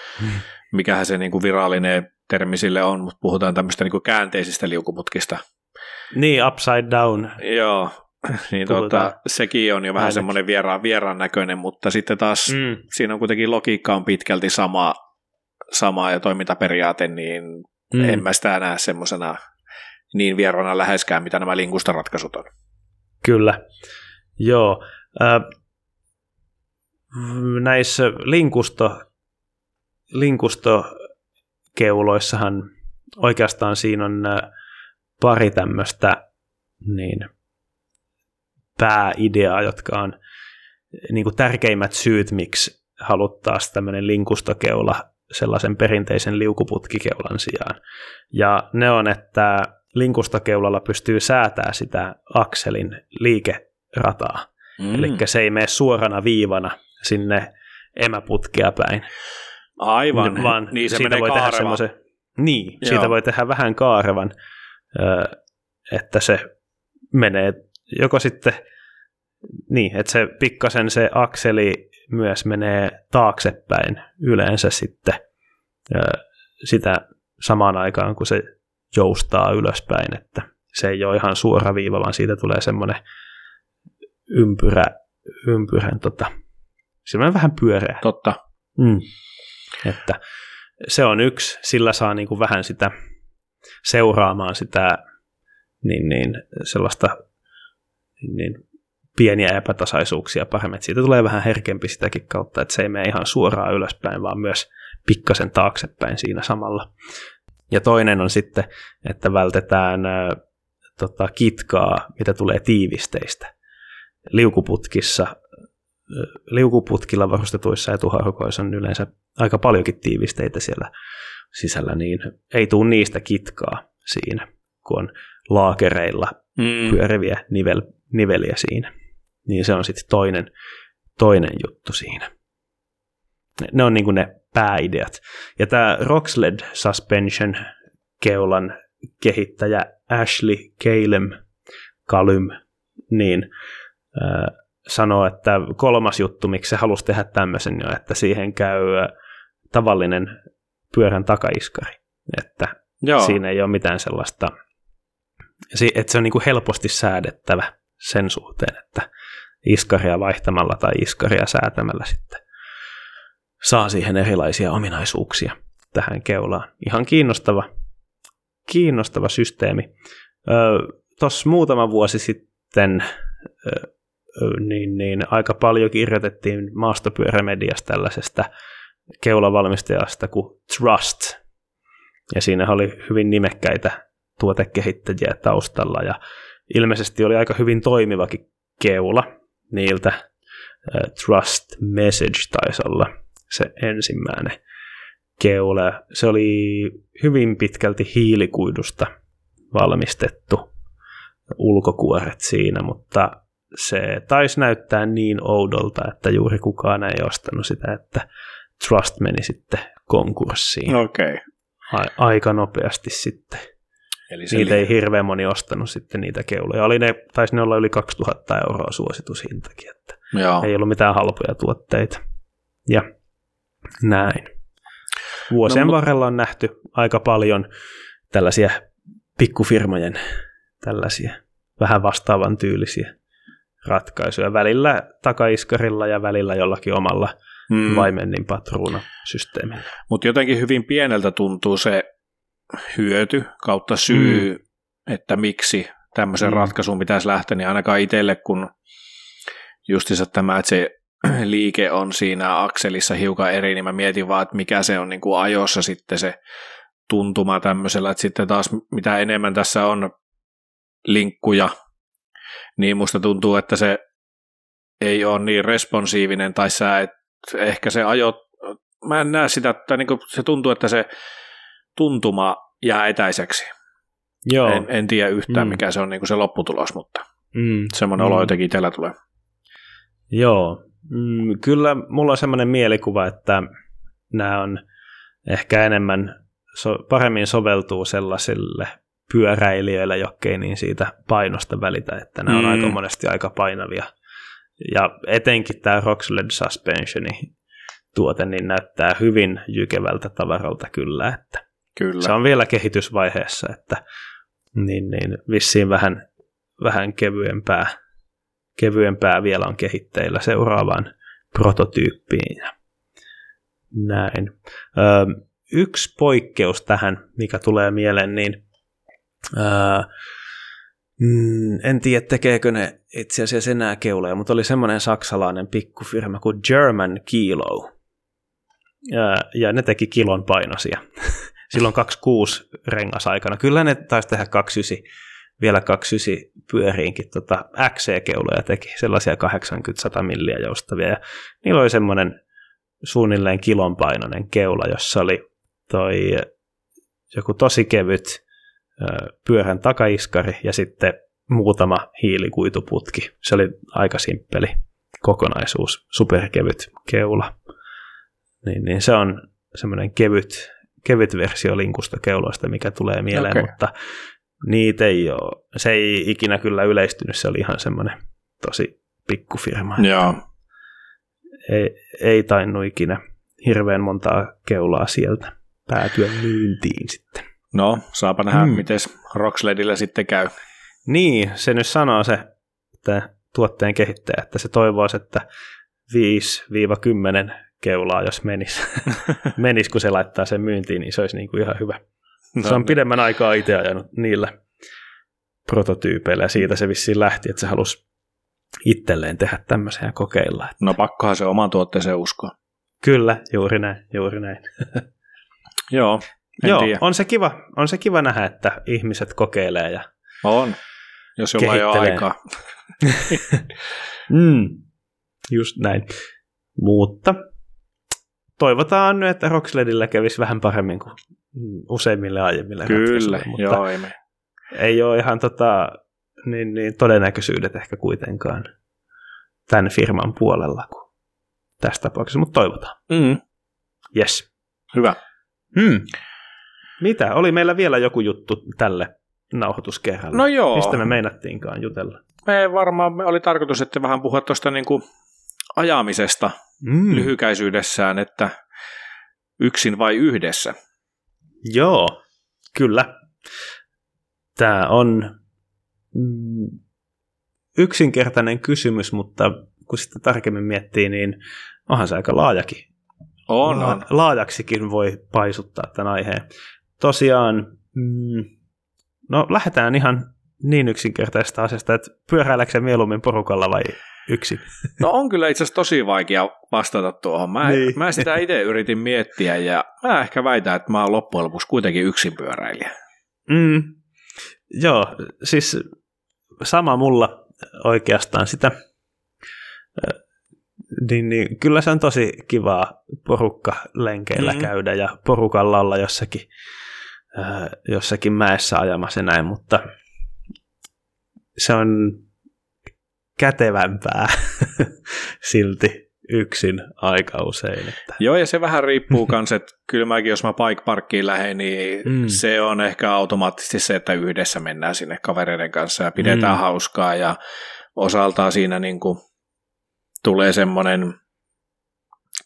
mikähän se niinku virallinen termi sille on, mutta puhutaan tämmöistä niinku käänteisistä liukuputkista. Niin, upside down. Joo, <clears throat> niin tuota, sekin on jo vähän semmoinen vieraan, vieraan näköinen, mutta sitten taas mm. siinä on kuitenkin logiikka on pitkälti sama, sama ja toimintaperiaate, niin mm. en mä sitä näe semmoisena niin vierana läheskään, mitä nämä linkusta-ratkaisut on. Kyllä, joo. Äh, näissä linkusto, linkustokeuloissahan oikeastaan siinä on pari tämmöistä niin, pääideaa, jotka on niin kuin tärkeimmät syyt, miksi haluttaa tämmöinen linkustokeula sellaisen perinteisen liukuputkikeulan sijaan. Ja ne on, että linkustokeulalla pystyy säätää sitä akselin liikerataa. Mm. Eli se ei mene suorana viivana sinne emäputkea päin. Aivan, vaan niin se siitä voi tehdä semmoisen, Niin, Joo. siitä voi tehdä vähän kaarevan, että se menee joko sitten niin, että se pikkasen se akseli myös menee taaksepäin yleensä sitten sitä samaan aikaan, kun se joustaa ylöspäin, että se ei ole ihan suora viiva, vaan siitä tulee semmoinen ympyrä, ympyrän tota, semmoinen vähän pyöreä. Totta. Mm. Että se on yksi, sillä saa niin kuin vähän sitä seuraamaan sitä niin, niin, sellaista niin, niin, pieniä epätasaisuuksia paremmin. Että siitä tulee vähän herkempi sitäkin kautta, että se ei mene ihan suoraan ylöspäin, vaan myös pikkasen taaksepäin siinä samalla. Ja toinen on sitten, että vältetään ä, tota, kitkaa, mitä tulee tiivisteistä. Liukuputkissa liukuputkilla varustetuissa etuharkoissa on yleensä aika paljonkin tiivisteitä siellä sisällä, niin ei tule niistä kitkaa siinä, kun on laakereilla mm. pyöriviä nivel, niveliä siinä. Niin se on sitten toinen, toinen juttu siinä. Ne on niin ne pääideat. Ja tämä Roxled Suspension keulan kehittäjä Ashley Calem, Kalym, niin sanoo, että kolmas juttu, miksi se halusi tehdä tämmöisen jo, että siihen käy tavallinen pyörän takaiskari. Että Joo. siinä ei ole mitään sellaista, että se on niin kuin helposti säädettävä sen suhteen, että iskaria vaihtamalla tai iskaria säätämällä sitten saa siihen erilaisia ominaisuuksia tähän keulaan. Ihan kiinnostava, kiinnostava systeemi. Tuossa muutama vuosi sitten niin, niin aika paljon kirjoitettiin maastopyörämediassa tällaisesta keulavalmistajasta kuin Trust. Ja siinä oli hyvin nimekkäitä tuotekehittäjiä taustalla ja ilmeisesti oli aika hyvin toimivakin keula niiltä. Trust Message taisi olla se ensimmäinen keula. Se oli hyvin pitkälti hiilikuidusta valmistettu ulkokuoret siinä, mutta se taisi näyttää niin oudolta, että juuri kukaan ei ostanut sitä, että Trust meni sitten konkurssiin. Okei. Okay. A- aika nopeasti sitten. Eli niitä li- ei hirveän moni ostanut sitten niitä keuloja. Oli ne, taisi ne olla yli 2000 euroa suositushintakin, että Joo. ei ollut mitään halpoja tuotteita. Ja näin. Vuosien no, varrella on nähty aika paljon tällaisia pikkufirmojen tällaisia vähän vastaavan tyylisiä ratkaisuja. Välillä takaiskarilla ja välillä jollakin omalla mm. vaimennin patruunasysteemillä. Mutta jotenkin hyvin pieneltä tuntuu se hyöty kautta syy, mm. että miksi tämmöisen mm. ratkaisun pitäisi lähteä, niin ainakaan itselle, kun justiinsa tämä, että se <clears throat> liike on siinä akselissa hiukan eri, niin mä mietin vaan, että mikä se on niin kuin ajossa sitten se tuntuma tämmöisellä, että sitten taas mitä enemmän tässä on linkkuja niin musta tuntuu, että se ei ole niin responsiivinen, tai sä et, ehkä se ajo, mä en näe sitä, että niin se tuntuu, että se tuntuma jää etäiseksi. Joo. En, en tiedä yhtään, mm. mikä se on niin se lopputulos, mutta... Mm. Semmoinen mm. olo jotenkin itsellä tulee. Joo, mm, kyllä mulla on semmoinen mielikuva, että nämä on ehkä enemmän, so, paremmin soveltuu sellaisille pyöräilijöille, jokkei niin siitä painosta välitä, että nämä on mm. aika monesti aika painavia. Ja etenkin tämä Rocksled Suspensioni tuote niin näyttää hyvin jykevältä tavaralta kyllä, että kyllä. se on vielä kehitysvaiheessa, että niin, niin vissiin vähän, vähän kevyempää, kevyempää vielä on kehitteillä seuraavaan prototyyppiin. Näin. Ö, yksi poikkeus tähän, mikä tulee mieleen, niin ö, Mm, en tiedä, tekeekö ne itse asiassa enää keuleja, mutta oli semmoinen saksalainen pikkufirma kuin German Kilo. Ja, ja ne teki kilon painosia. <laughs> Silloin 26 rengas aikana. Kyllä ne taisi tehdä 29, vielä 29 pyöriinkin tota XC-keuloja teki, sellaisia 80-100 milliä joustavia. Ja niillä oli semmoinen suunnilleen kilon painoinen keula, jossa oli toi joku tosi kevyt pyörän takaiskari ja sitten muutama hiilikuituputki. Se oli aika simppeli kokonaisuus, superkevyt keula. Niin, niin se on semmoinen kevyt, kevyt versio linkusta keuloista, mikä tulee mieleen, okay. mutta niitä ei ole, se ei ikinä kyllä yleistynyt, se oli ihan semmoinen tosi pikkufirma. Joo. Ei, ei tainnut ikinä hirveän montaa keulaa sieltä päätyä myyntiin sitten. No, saapa nähdä, mm. miten Rocksledillä sitten käy. Niin, se nyt sanoo se että tuotteen kehittäjä, että se toivoo, että 5-10 keulaa, jos menis, <laughs> menis, kun se laittaa sen myyntiin, niin se olisi niin kuin ihan hyvä. No, se on pidemmän aikaa itse ajanut niillä prototyypeillä ja siitä se vissiin lähti, että se halusi itselleen tehdä tämmöisiä ja kokeilla. No pakkohan se oman tuotteeseen uskoa. Kyllä, juuri näin, juuri näin. <laughs> Joo, en Joo, tiedä. on se, kiva, on se kiva nähdä, että ihmiset kokeilee ja On, jos jollain ei ole aikaa. <laughs> mm, just näin. Mutta toivotaan nyt, että Rocksledillä kävisi vähän paremmin kuin useimmille aiemmille Kyllä, mutta joo, ei me. Ei ole ihan tota, niin, niin todennäköisyydet ehkä kuitenkaan tämän firman puolella kuin tässä tapauksessa, mutta toivotaan. Mm. Yes. Hyvä. Hmm. Mitä? Oli meillä vielä joku juttu tälle nauhoituskerralle? No joo. Mistä me meinattiinkaan jutella? Me varmaan me oli tarkoitus, että vähän puhua tuosta niin kuin ajamisesta mm. lyhykäisyydessään, että yksin vai yhdessä. Joo, kyllä. Tämä on mm, yksinkertainen kysymys, mutta kun sitä tarkemmin miettii, niin onhan se aika laajakin. On, on. Laajaksikin voi paisuttaa tämän aiheen. Tosiaan, mm, no lähdetään ihan niin yksinkertaisesta asiasta, että pyöräiläkseen mieluummin porukalla vai yksin? No on kyllä itse asiassa tosi vaikea vastata tuohon. Mä, niin. mä sitä itse yritin miettiä ja mä ehkä väitän, että mä oon loppujen lopuksi kuitenkin yksin pyöräilijä. Mm, joo, siis sama mulla oikeastaan sitä. Niin, niin, kyllä se on tosi kivaa porukka lenkeillä mm-hmm. käydä ja porukalla olla jossakin, jossakin mäessä ajamassa näin, mutta se on kätevämpää <laughs> silti yksin aika usein. Että. Joo, ja se vähän riippuu <laughs> myös, että kyllä mäkin, jos mä bike parkkiin lähden, niin mm. se on ehkä automaattisesti se, että yhdessä mennään sinne kavereiden kanssa ja pidetään mm. hauskaa ja osaltaan siinä niin kuin tulee semmoinen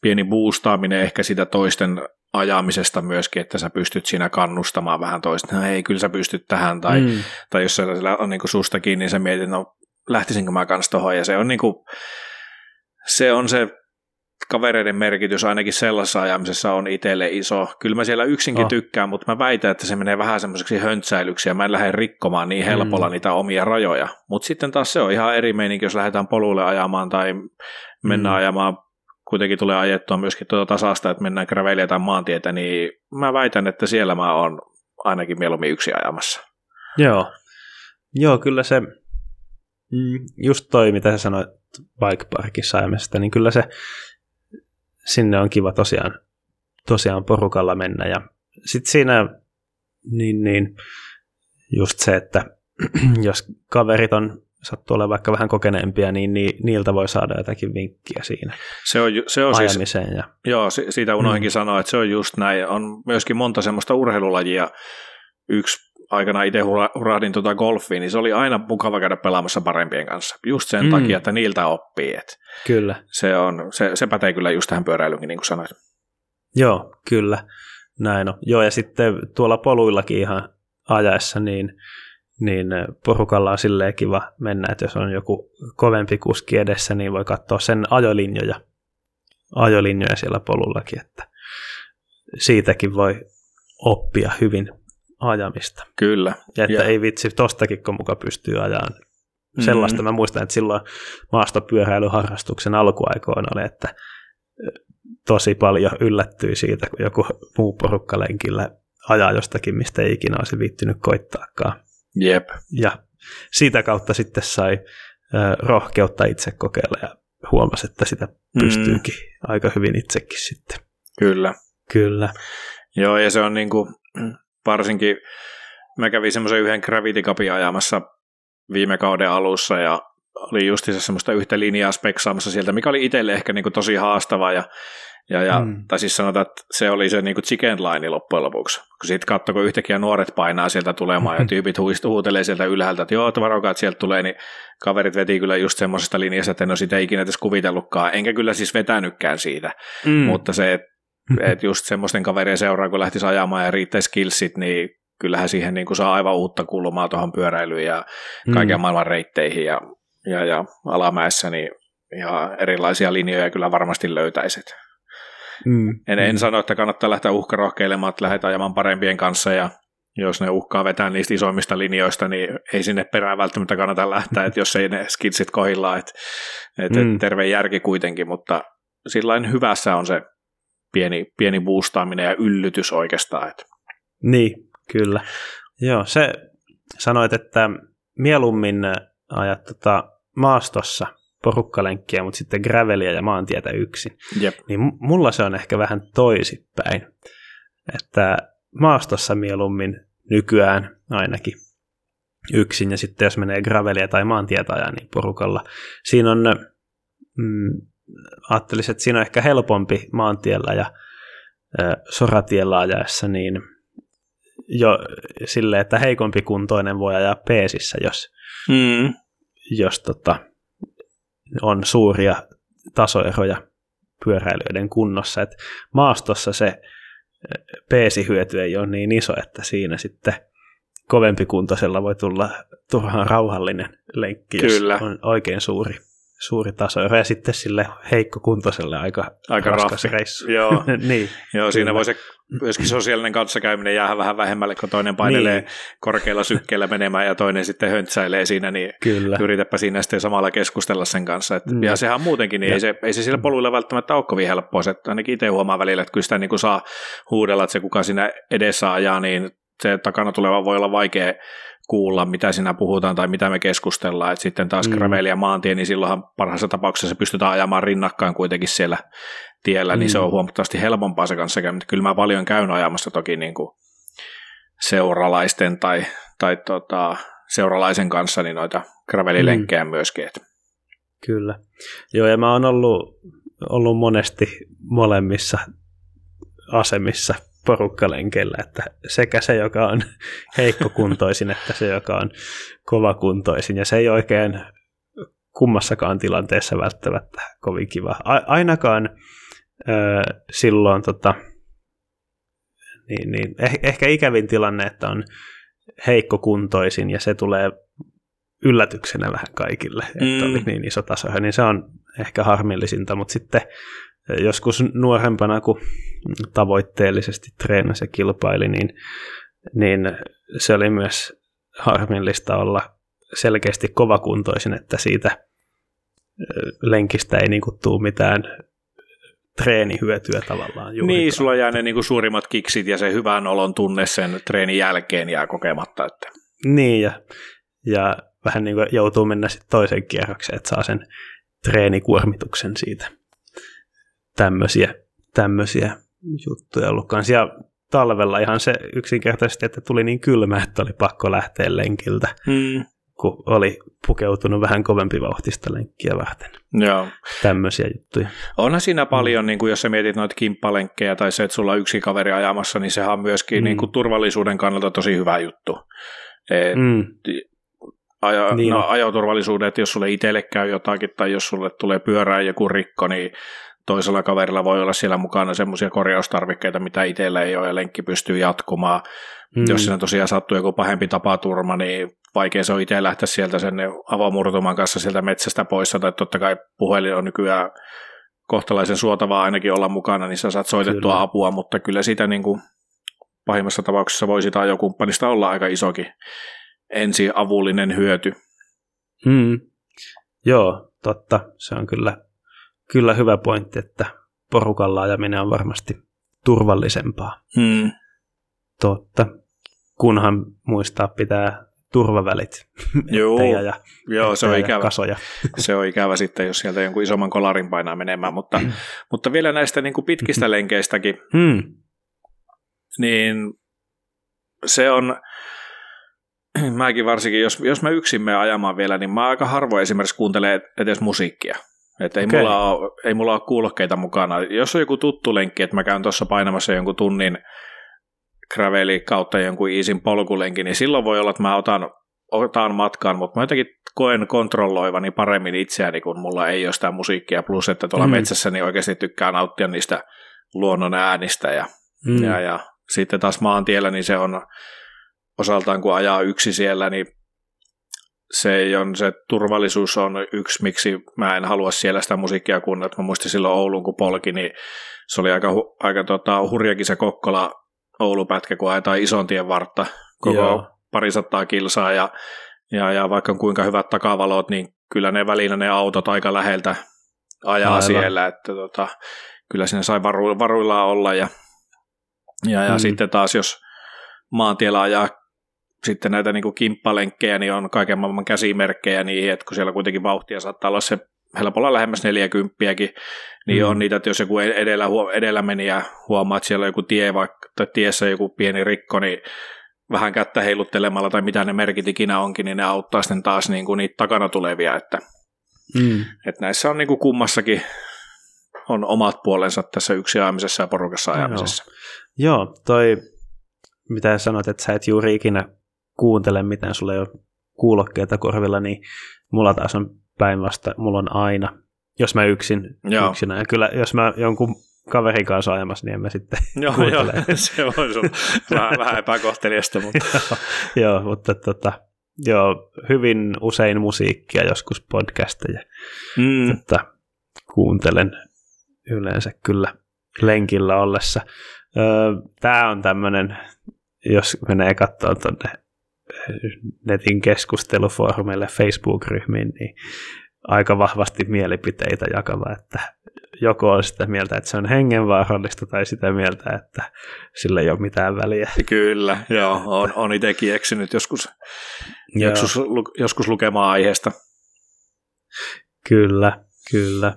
pieni boostaaminen ehkä sitä toisten ajamisesta myöskin, että sä pystyt siinä kannustamaan vähän toista. No ei, kyllä sä pystyt tähän. Tai, mm. tai jos se on niin kuin susta kiinni, niin sä mietit, no lähtisinkö mä kanssa tohon. Ja se on, niin kuin, se on se kavereiden merkitys ainakin sellaisessa ajamisessa on itselle iso. Kyllä mä siellä yksinkin oh. tykkään, mutta mä väitän, että se menee vähän semmoiseksi höntsäilyksi ja mä en lähde rikkomaan niin helpolla mm. niitä omia rajoja. Mutta sitten taas se on ihan eri meininki, jos lähdetään polulle ajamaan tai mennään mm. ajamaan kuitenkin tulee ajettua myöskin tuota tasasta, että mennään graveliä tai maantietä, niin mä väitän, että siellä mä oon ainakin mieluummin yksi ajamassa. Joo, Joo kyllä se, mm, just toi mitä sä sanoit bike parkissa ajamisesta, niin kyllä se sinne on kiva tosiaan, tosiaan porukalla mennä. Ja sitten siinä niin, niin, just se, että <clears throat> jos kaverit on sattuu olemaan vaikka vähän kokeneempia, niin niiltä voi saada jotakin vinkkiä siinä se on, se on ajamiseen. Siis, ja... Joo, siitä unoinkin mm. sanoa, että se on just näin. On myöskin monta semmoista urheilulajia. Yksi aikana itse hurahdin tuota golfiin, niin se oli aina mukava käydä pelaamassa parempien kanssa. Just sen mm. takia, että niiltä oppii. Että kyllä. Se, on, se, se pätee kyllä just tähän pyöräilyynkin, niin kuin sanoit. Joo, kyllä. Näin on. Joo, ja sitten tuolla poluillakin ihan ajaessa, niin, niin porukalla on silleen kiva mennä, että jos on joku kovempi kuski edessä, niin voi katsoa sen ajolinjoja, ajolinjoja siellä polullakin, että siitäkin voi oppia hyvin ajamista. Kyllä. Ja että ja. ei vitsi, tostakin kun muka pystyy ajamaan. Mm. Sellaista mä muistan, että silloin maastopyöräilyharrastuksen alkuaikoina oli, että tosi paljon yllättyi siitä, kun joku muu porukka lenkillä ajaa jostakin, mistä ei ikinä olisi viittynyt koittaakaan. Jep. Ja siitä kautta sitten sai rohkeutta itse kokeilla ja huomasi, että sitä mm. pystyykin mm. aika hyvin itsekin sitten. Kyllä. Kyllä. Joo, ja se on niin kuin, varsinkin, mä kävin semmoisen yhden Gravity Cupin ajamassa viime kauden alussa ja oli justiinsa semmoista yhtä linjaa speksaamassa sieltä, mikä oli itselle ehkä niin kuin tosi haastavaa ja ja, ja mm. tai siis sanotaan, että se oli se niin kuin chicken line loppujen lopuksi. Kun sitten katsoi, kun yhtäkkiä nuoret painaa sieltä tulemaan ja <laughs> tyypit huutelee sieltä ylhäältä, että joo, että varokaa, että sieltä tulee, niin kaverit veti kyllä just semmoisesta linjasta, että en ole sitä ikinä edes kuvitellutkaan. Enkä kyllä siis vetänytkään siitä, mm. mutta se, että et just semmoisten kaverien seuraa, kun lähtisi ajamaan ja riittäisi skillsit, niin kyllähän siihen niin kuin saa aivan uutta kulmaa tuohon pyöräilyyn ja kaiken mm. maailman reitteihin ja, ja, ja alamäessä, niin ja erilaisia linjoja kyllä varmasti löytäisit. Mm. En, en mm. sano, että kannattaa lähteä uhkarohkeilemaan, että lähdetään ajamaan parempien kanssa ja jos ne uhkaa vetää niistä isoimmista linjoista, niin ei sinne perään välttämättä kannata lähteä, että jos ei ne skitsit kohillaan, että, että mm. terve järki kuitenkin, mutta sillä hyvässä on se pieni, pieni boostaaminen ja yllytys oikeastaan. Että. Niin, kyllä. Joo, se sanoit, että mieluummin ajat tota maastossa porukkalenkkiä, mutta sitten gravelia ja maantietä yksin. Jep. Niin mulla se on ehkä vähän toisipäin. Että maastossa mieluummin nykyään ainakin yksin, ja sitten jos menee gravelia tai maantietä ajaa, niin porukalla. Siinä on, mm, ajattelisin, että siinä on ehkä helpompi maantiellä ja soratiellä ajaessa, niin jo sille, että heikompi kuntoinen voi ajaa peesissä, jos, mm. jos tota, on suuria tasoeroja pyöräilijöiden kunnossa. Et maastossa se peesihyöty ei ole niin iso, että siinä sitten kovempi kuntoisella voi tulla turhaan rauhallinen lenkki, Kyllä. jos on oikein suuri suuri taso, ja sitten sille heikkokuntoiselle aika, aika raskas raffi. reissu. <laughs> Joo, <laughs> niin, Joo siinä voi se myöskin sosiaalinen kanssakäyminen jäädä vähän vähemmälle, kun toinen painelee niin. korkealla sykkeellä menemään ja toinen sitten höntsäilee siinä, niin Kyllä. yritäpä siinä sitten samalla keskustella sen kanssa. Et, mm. Ja sehän muutenkin, niin ei se, ei se sillä poluilla välttämättä ole kovin helppoa. Että ainakin itse huomaa välillä, että kyllä sitä niin kuin saa huudella, että se kuka siinä edessä ajaa, niin se takana tuleva voi olla vaikea kuulla, mitä sinä puhutaan tai mitä me keskustellaan. Et sitten taas mm. graveli ja maantie, niin silloinhan parhaassa tapauksessa pystytään ajamaan rinnakkain kuitenkin siellä tiellä, mm. niin se on mm. huomattavasti helpompaa se kanssa Mutta kyllä mä paljon käyn ajamassa toki niin kuin seuralaisten tai, tai tota, seuralaisen kanssa niin noita gravelilenkkejä mm. myöskin. Et. Kyllä. Joo, ja mä oon ollut, ollut monesti molemmissa asemissa porukkalenkeillä, että sekä se, joka on <laughs> heikkokuntoisin, että se, joka on kovakuntoisin, ja se ei oikein kummassakaan tilanteessa välttämättä kovin kiva. A- ainakaan ö, silloin tota, niin, niin, eh- ehkä ikävin tilanne, että on heikkokuntoisin ja se tulee yllätyksenä vähän kaikille, että mm. oli niin iso taso, niin se on ehkä harmillisinta, mutta sitten joskus nuorempana, kun tavoitteellisesti treenasi ja kilpaili, niin, niin se oli myös harmillista olla selkeästi kovakuntoisin, että siitä lenkistä ei niinku tule mitään treenihyötyä tavallaan. Juurikaan. Niin, sulla jää ne niinku suurimmat kiksit ja se hyvän olon tunne sen treenin jälkeen jää kokematta. Että. Niin, ja, ja vähän niin kuin joutuu mennä sitten toisen kierroksen, että saa sen treenikuormituksen siitä tämmöisiä, tämmöisiä juttuja ollut kanssa. Ja talvella ihan se yksinkertaisesti, että tuli niin kylmä, että oli pakko lähteä lenkiltä. Mm. kun oli pukeutunut vähän kovempi vauhtista lenkkiä varten. Joo. Tämmöisiä juttuja. Onhan siinä paljon, niin kuin jos sä mietit noita kimppalenkkejä tai se, että sulla on yksi kaveri ajamassa, niin sehän on myöskin mm. niin kuin turvallisuuden kannalta tosi hyvä juttu. Et mm. ajo, niin no, ajoturvallisuuden, että jos sulle itselle käy jotakin tai jos sulle tulee pyörään joku rikko, niin toisella kaverilla voi olla siellä mukana semmoisia korjaustarvikkeita, mitä itsellä ei ole ja lenkki pystyy jatkumaan. Mm. Jos siinä tosiaan sattuu joku pahempi tapaturma, niin vaikea se on itse lähteä sieltä sen avomurtuman kanssa sieltä metsästä pois. Tai totta kai puhelin on nykyään kohtalaisen suotavaa ainakin olla mukana, niin sä saat soitettua kyllä. apua, mutta kyllä sitä niin kuin pahimmassa tapauksessa voi sitä ajokumppanista olla aika isokin ensiavullinen hyöty. Mm. Joo, totta. Se on kyllä, kyllä hyvä pointti, että porukalla ajaminen on varmasti turvallisempaa. Mm. Totta. Kunhan muistaa pitää turvavälit. <laughs> Joo, ja, joo se on ikävä. Kasoja. Se on ikävä sitten, jos sieltä jonkun isomman kolarin painaa menemään. Mutta, mutta vielä näistä niin kuin pitkistä lenkeistäkin, hmm. niin se on, <clears throat> mäkin varsinkin, jos, jos mä yksin menen ajamaan vielä, niin mä aika harvoin esimerkiksi kuuntelen edes musiikkia. Että ei, okay. mulla ole, ei mulla ole kuulokkeita mukana. Jos on joku tuttu lenkki, että mä käyn tuossa painamassa jonkun tunnin graveli kautta jonkun iisin polkulenki, niin silloin voi olla, että mä otan, otan matkaan, mutta mä jotenkin koen kontrolloivani paremmin itseäni, kun mulla ei ole sitä musiikkia, plus että tuolla mm. metsässä niin oikeasti tykkää nauttia niistä luonnon äänistä ja, mm. ja, ja sitten taas maantiellä, niin se on osaltaan, kun ajaa yksi siellä, niin se, ei on, se turvallisuus on yksi, miksi mä en halua siellä sitä musiikkia kuunnella. Mä muistin silloin Oulun, kun polki, niin se oli aika, aika tota, hurjakin se Kokkola Oulupätkä, kun ajetaan ison tien vartta koko Joo. parisataa kilsaa ja, ja, ja vaikka kuinka hyvät takavalot, niin kyllä ne välillä ne autot aika läheltä ajaa Aivan. siellä, että tota, kyllä sinne sai varu, varuillaan olla ja, ja, ja mm. sitten taas jos maantiellä ajaa sitten näitä niin kuin kimppalenkkejä, niin on kaiken maailman käsimerkkejä niihin, että kun siellä kuitenkin vauhtia saattaa olla se helpolla lähemmäs 40 niin mm. on niitä, että jos joku edellä, edellä meni ja huomaa, että siellä on joku tie vaikka, tai tiessä joku pieni rikko, niin vähän kättä heiluttelemalla tai mitä ne merkit ikinä onkin, niin ne auttaa sitten taas niin kuin niitä takana tulevia, että, mm. että näissä on niin kuin kummassakin on omat puolensa tässä yksi ajamisessa ja porukassa ajamisessa. Joo, Joo toi mitä sanoit, että sä et juuri ikinä kuuntele mitään, sulla ei ole kuulokkeita korvilla, niin mulla taas on päinvasta, mulla on aina, jos mä yksin, Joo. yksinä. Ja kyllä, jos mä jonkun kaverin kanssa ajamassa, niin en mä sitten <laughs> joo, joo, <laughs> se on vähän, vähän epäkohteliasta. Mutta. <laughs> joo, mutta tota, joo, hyvin usein musiikkia, joskus podcasteja. Mm. Tota, kuuntelen yleensä kyllä lenkillä ollessa. Öö, Tämä on tämmöinen, jos menee katsomaan tuonne netin keskustelufoorumeille, Facebook-ryhmiin, niin aika vahvasti mielipiteitä jakava, että joko on sitä mieltä, että se on hengenvaarallista, tai sitä mieltä, että sillä ei ole mitään väliä. Kyllä, joo, on, on itsekin eksynyt joskus, joskus, joskus lukemaan aiheesta. Kyllä, kyllä.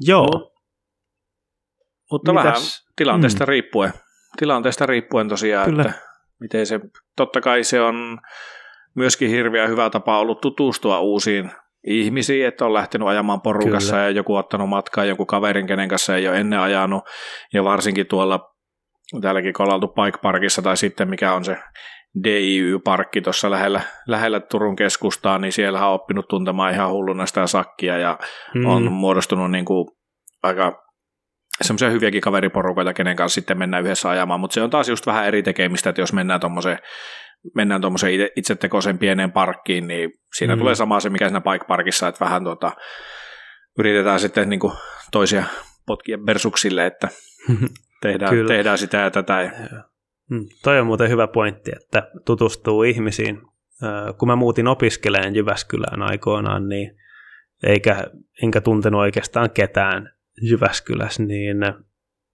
Joo. No. Mutta Mitäs? vähän tilanteesta mm. riippuen. Tilanteesta riippuen tosiaan, kyllä. että miten se, totta kai se on myöskin hirveän hyvä tapa ollut tutustua uusiin ihmisiin, että on lähtenyt ajamaan porukassa Kyllä. ja joku ottanut matkaa jonkun kaverin, kenen kanssa ei ole ennen ajanut, ja varsinkin tuolla täälläkin kolaltu Pike Parkissa tai sitten mikä on se DIY-parkki tuossa lähellä, lähellä Turun keskustaa, niin siellä on oppinut tuntemaan ihan hulluna sitä sakkia ja hmm. on muodostunut niin kuin aika <laughs> semmoisia hyviäkin kaveriporukoita, kenen kanssa sitten mennään yhdessä ajamaan, mutta se on taas just vähän eri tekemistä, että jos mennään tuommoiseen mennään tuommoiseen itse, itsetekoisen pieneen parkkiin, niin siinä mm. tulee sama se, mikä siinä bike parkissa, että vähän tuota, yritetään sitten niin kuin toisia potkia bersuksille, että <laughs> tehdään, tehdään sitä ja tätä. Ja... Mm. Toi on muuten hyvä pointti, että tutustuu ihmisiin. Kun mä muutin opiskeleen Jyväskylään aikoinaan, niin eikä, enkä tuntenut oikeastaan ketään Jyväskylässä, niin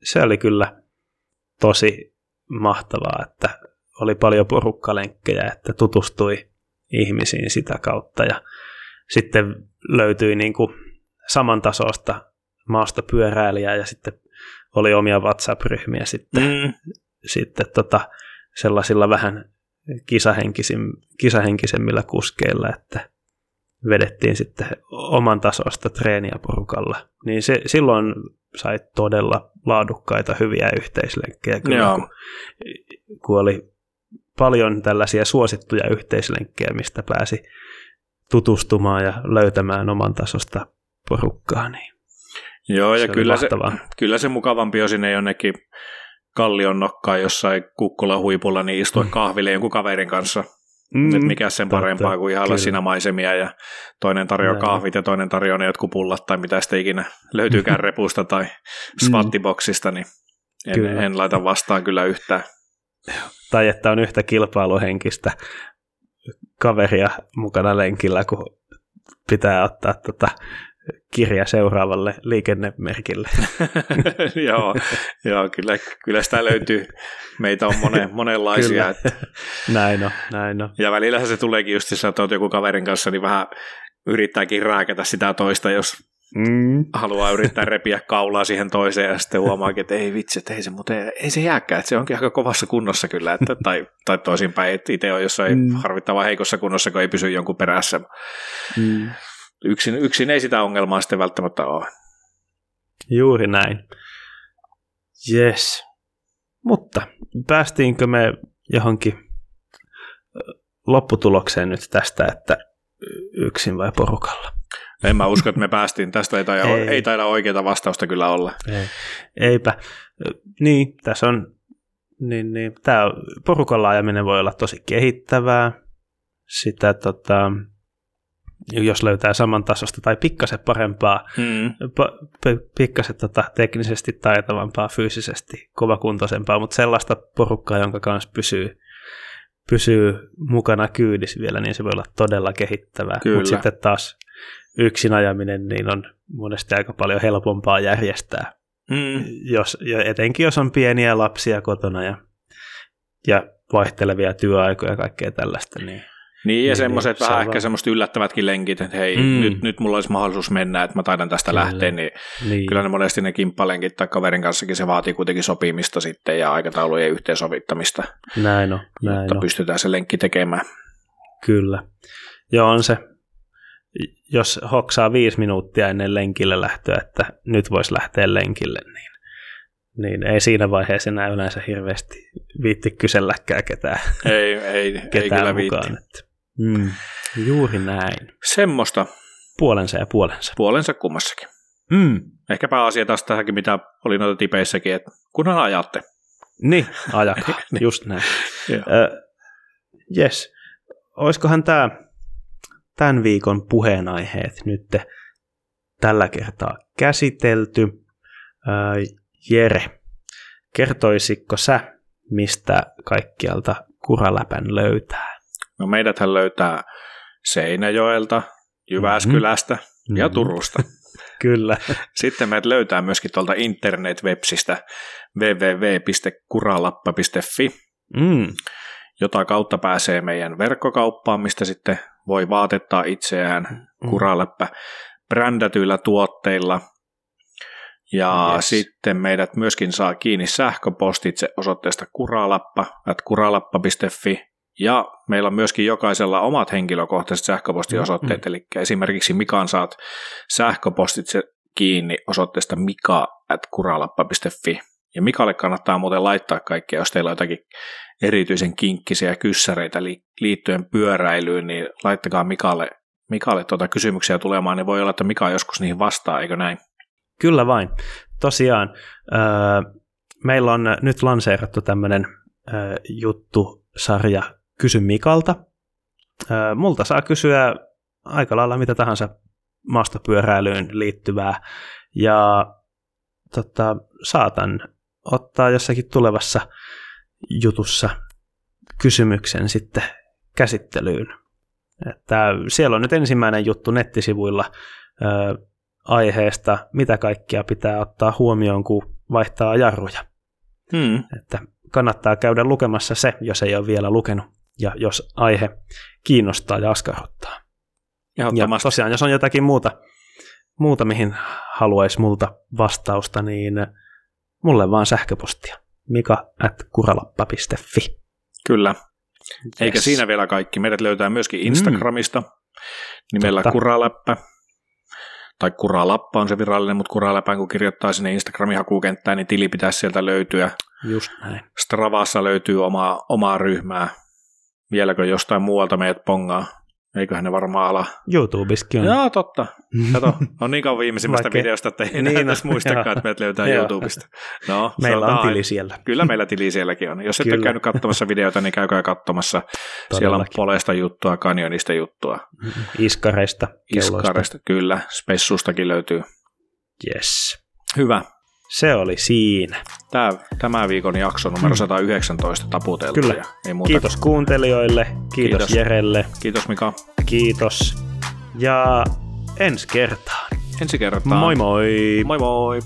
se oli kyllä tosi mahtavaa, että oli paljon porukkalenkkejä, että tutustui ihmisiin sitä kautta ja sitten löytyi niin kuin samantasoista maasta pyöräilijää ja sitten oli omia WhatsApp-ryhmiä sitten, mm. sitten tota, sellaisilla vähän kisahenkisemmillä kuskeilla, että vedettiin sitten oman tasosta treeniä porukalla. Niin se, silloin sai todella laadukkaita, hyviä yhteislenkkejä kyllä, Joo. kun, kun oli paljon tällaisia suosittuja yhteislenkkejä, mistä pääsi tutustumaan ja löytämään oman tasosta porukkaa. Niin Joo, ja se kyllä, se, kyllä se mukavampi on sinne jonnekin kallion nokkaan jossain kukkola huipulla, niin istua mm. kahville jonkun kaverin kanssa. Mm, Et mikä sen totta, parempaa kuin ihan siinä maisemia ja toinen tarjoaa Näin. kahvit ja toinen tarjoaa ne jotkut pullat tai mitä sitten ikinä löytyykään <laughs> repusta tai spattiboksista, niin en, en laita vastaan kyllä yhtään. Tai että on yhtä kilpailuhenkistä kaveria mukana lenkillä, kun pitää ottaa tota kirja seuraavalle liikennemerkille. <laughs> joo, joo kyllä, kyllä sitä löytyy. Meitä on monen, monenlaisia. Että... <laughs> näin on, näin on. Ja välillä se tuleekin just, jos olet joku kaverin kanssa, niin vähän yrittääkin rääkätä sitä toista, jos mm. haluaa yrittää <laughs> repiä kaulaa siihen toiseen ja sitten huomaakin, että ei vitsi, että ei se, mutta ei se jääkään, että se onkin aika kovassa kunnossa kyllä, että, tai, tai toisinpäin, että itse on jossain mm. harvittavan heikossa kunnossa, kun ei pysy jonkun perässä. Mm yksin, yksin ei sitä ongelmaa sitten välttämättä ole. Juuri näin. Yes. Mutta päästiinkö me johonkin lopputulokseen nyt tästä, että yksin vai porukalla? En mä usko, että me päästiin. Tästä ei taida, ei. ei taida oikeaa vastausta kyllä olla. Ei. Eipä. Niin, tässä on, niin, niin, tämä porukalla ajaminen voi olla tosi kehittävää. Sitä tota, jos löytää samantasosta tai pikkasen parempaa, mm. p- pikkasen tota, teknisesti taitavampaa, fyysisesti kovakuntoisempaa, mutta sellaista porukkaa, jonka kanssa pysyy, pysyy mukana kyydissä vielä, niin se voi olla todella kehittävää. Mutta sitten taas yksin ajaminen niin on monesti aika paljon helpompaa järjestää, mm. jos, ja etenkin jos on pieniä lapsia kotona ja, ja vaihtelevia työaikoja ja kaikkea tällaista. Niin niin, ja niin, semmoiset niin, vähän ehkä semmoiset yllättävätkin lenkit, että hei, mm. nyt, nyt mulla olisi mahdollisuus mennä, että mä taidan tästä kyllä. lähteä, niin, niin, kyllä ne monesti ne kimppalenkit tai kaverin kanssakin se vaatii kuitenkin sopimista sitten ja aikataulujen yhteensovittamista. Näin on, näin jotta on. pystytään se lenkki tekemään. Kyllä. Joo, on se, jos hoksaa viisi minuuttia ennen lenkille lähtöä, että nyt voisi lähteä lenkille, niin niin ei siinä vaiheessa enää yleensä hirveästi viitti kyselläkään ketään, ei, ei, ketään ei kyllä mukaan. Viitti. Että Mm, juuri näin. Semmoista. Puolensa ja puolensa. Puolensa kummassakin. Mm. Ehkä pääasia taas tähänkin, mitä oli noita tipeissäkin, että kunhan ajatte. Niin, ajakaa, <laughs> niin. just näin. Jes, uh, olisikohan tämä tämän viikon puheenaiheet nyt tällä kertaa käsitelty. Uh, Jere, kertoisitko sä, mistä kaikkialta kuraläpän löytää? No meidäthän löytää Seinäjoelta, Jyväskylästä mm-hmm. ja Turusta. <laughs> Kyllä. Sitten meidät löytää myöskin tuolta internet-websistä www.kuralappa.fi, mm. jota kautta pääsee meidän verkkokauppaan, mistä sitten voi vaatettaa itseään mm. kuraläppä brändätyillä tuotteilla. Ja yes. sitten meidät myöskin saa kiinni sähköpostitse osoitteesta kuralappa, kuralappa.fi, ja meillä on myöskin jokaisella omat henkilökohtaiset sähköpostiosoitteet, mm-hmm. eli esimerkiksi Mikan saat sähköpostitse kiinni osoitteesta mika.kuralappa.fi. Ja Mikalle kannattaa muuten laittaa kaikkea, jos teillä on jotakin erityisen kinkkisiä kyssäreitä liittyen pyöräilyyn, niin laittakaa Mikalle, Mikalle tuota kysymyksiä tulemaan, niin voi olla, että Mika joskus niihin vastaa, eikö näin? Kyllä vain. Tosiaan, meillä on nyt lanseerattu tämmöinen juttusarja Kysy Mikalta. Multa saa kysyä aika lailla mitä tahansa maastopyöräilyyn liittyvää. Ja tota, saatan ottaa jossakin tulevassa jutussa kysymyksen sitten käsittelyyn. Että siellä on nyt ensimmäinen juttu nettisivuilla ö, aiheesta, mitä kaikkia pitää ottaa huomioon, kun vaihtaa jarruja. Hmm. Että kannattaa käydä lukemassa se, jos ei ole vielä lukenut ja jos aihe kiinnostaa ja askarruttaa. Ja tosiaan, jos on jotakin muuta, muuta mihin haluaisi multa vastausta, niin mulle vaan sähköpostia. mika at kuralappa.fi. Kyllä. Eikä Yes. siinä vielä kaikki. Meidät löytää myöskin Instagramista nimellä Totta. Kuraläppä. Tai Kuralappa on se virallinen, mutta Kuraläpään kun kirjoittaa sinne Instagramin hakukenttään, niin tili pitäisi sieltä löytyä. Just näin. Stravassa löytyy omaa, omaa ryhmää. Vieläkö jostain muualta meidät pongaa? Eiköhän ne varmaan ala. YouTubeskin on. Joo, totta. Kato, <laughs> on niin kauan viimeisimmästä Vaikka- videosta, että ei Niin, niin, no, edes muistakaan, että meidät löytää. YouTubesta. No, Meillä on tili siellä. Kyllä meillä tili sielläkin on. Jos et ole käynyt katsomassa videota, niin käykää katsomassa. Siellä on Todellakin. polesta juttua, kanjonista juttua, Iskareista, kelloista. iskaresta, kyllä, spessustakin löytyy. Yes. Hyvä. Se oli siinä. Tämä, tämä viikon jakso numero 119 taputeltu. Kyllä. Ei muuta. Kiitos kuuntelijoille, kiitos, Kiitos. kiitos. Jerelle, Kiitos Mika. kiitos. Ja ensi kertaan. Ensi kertaan. Moi moi! Moi moi.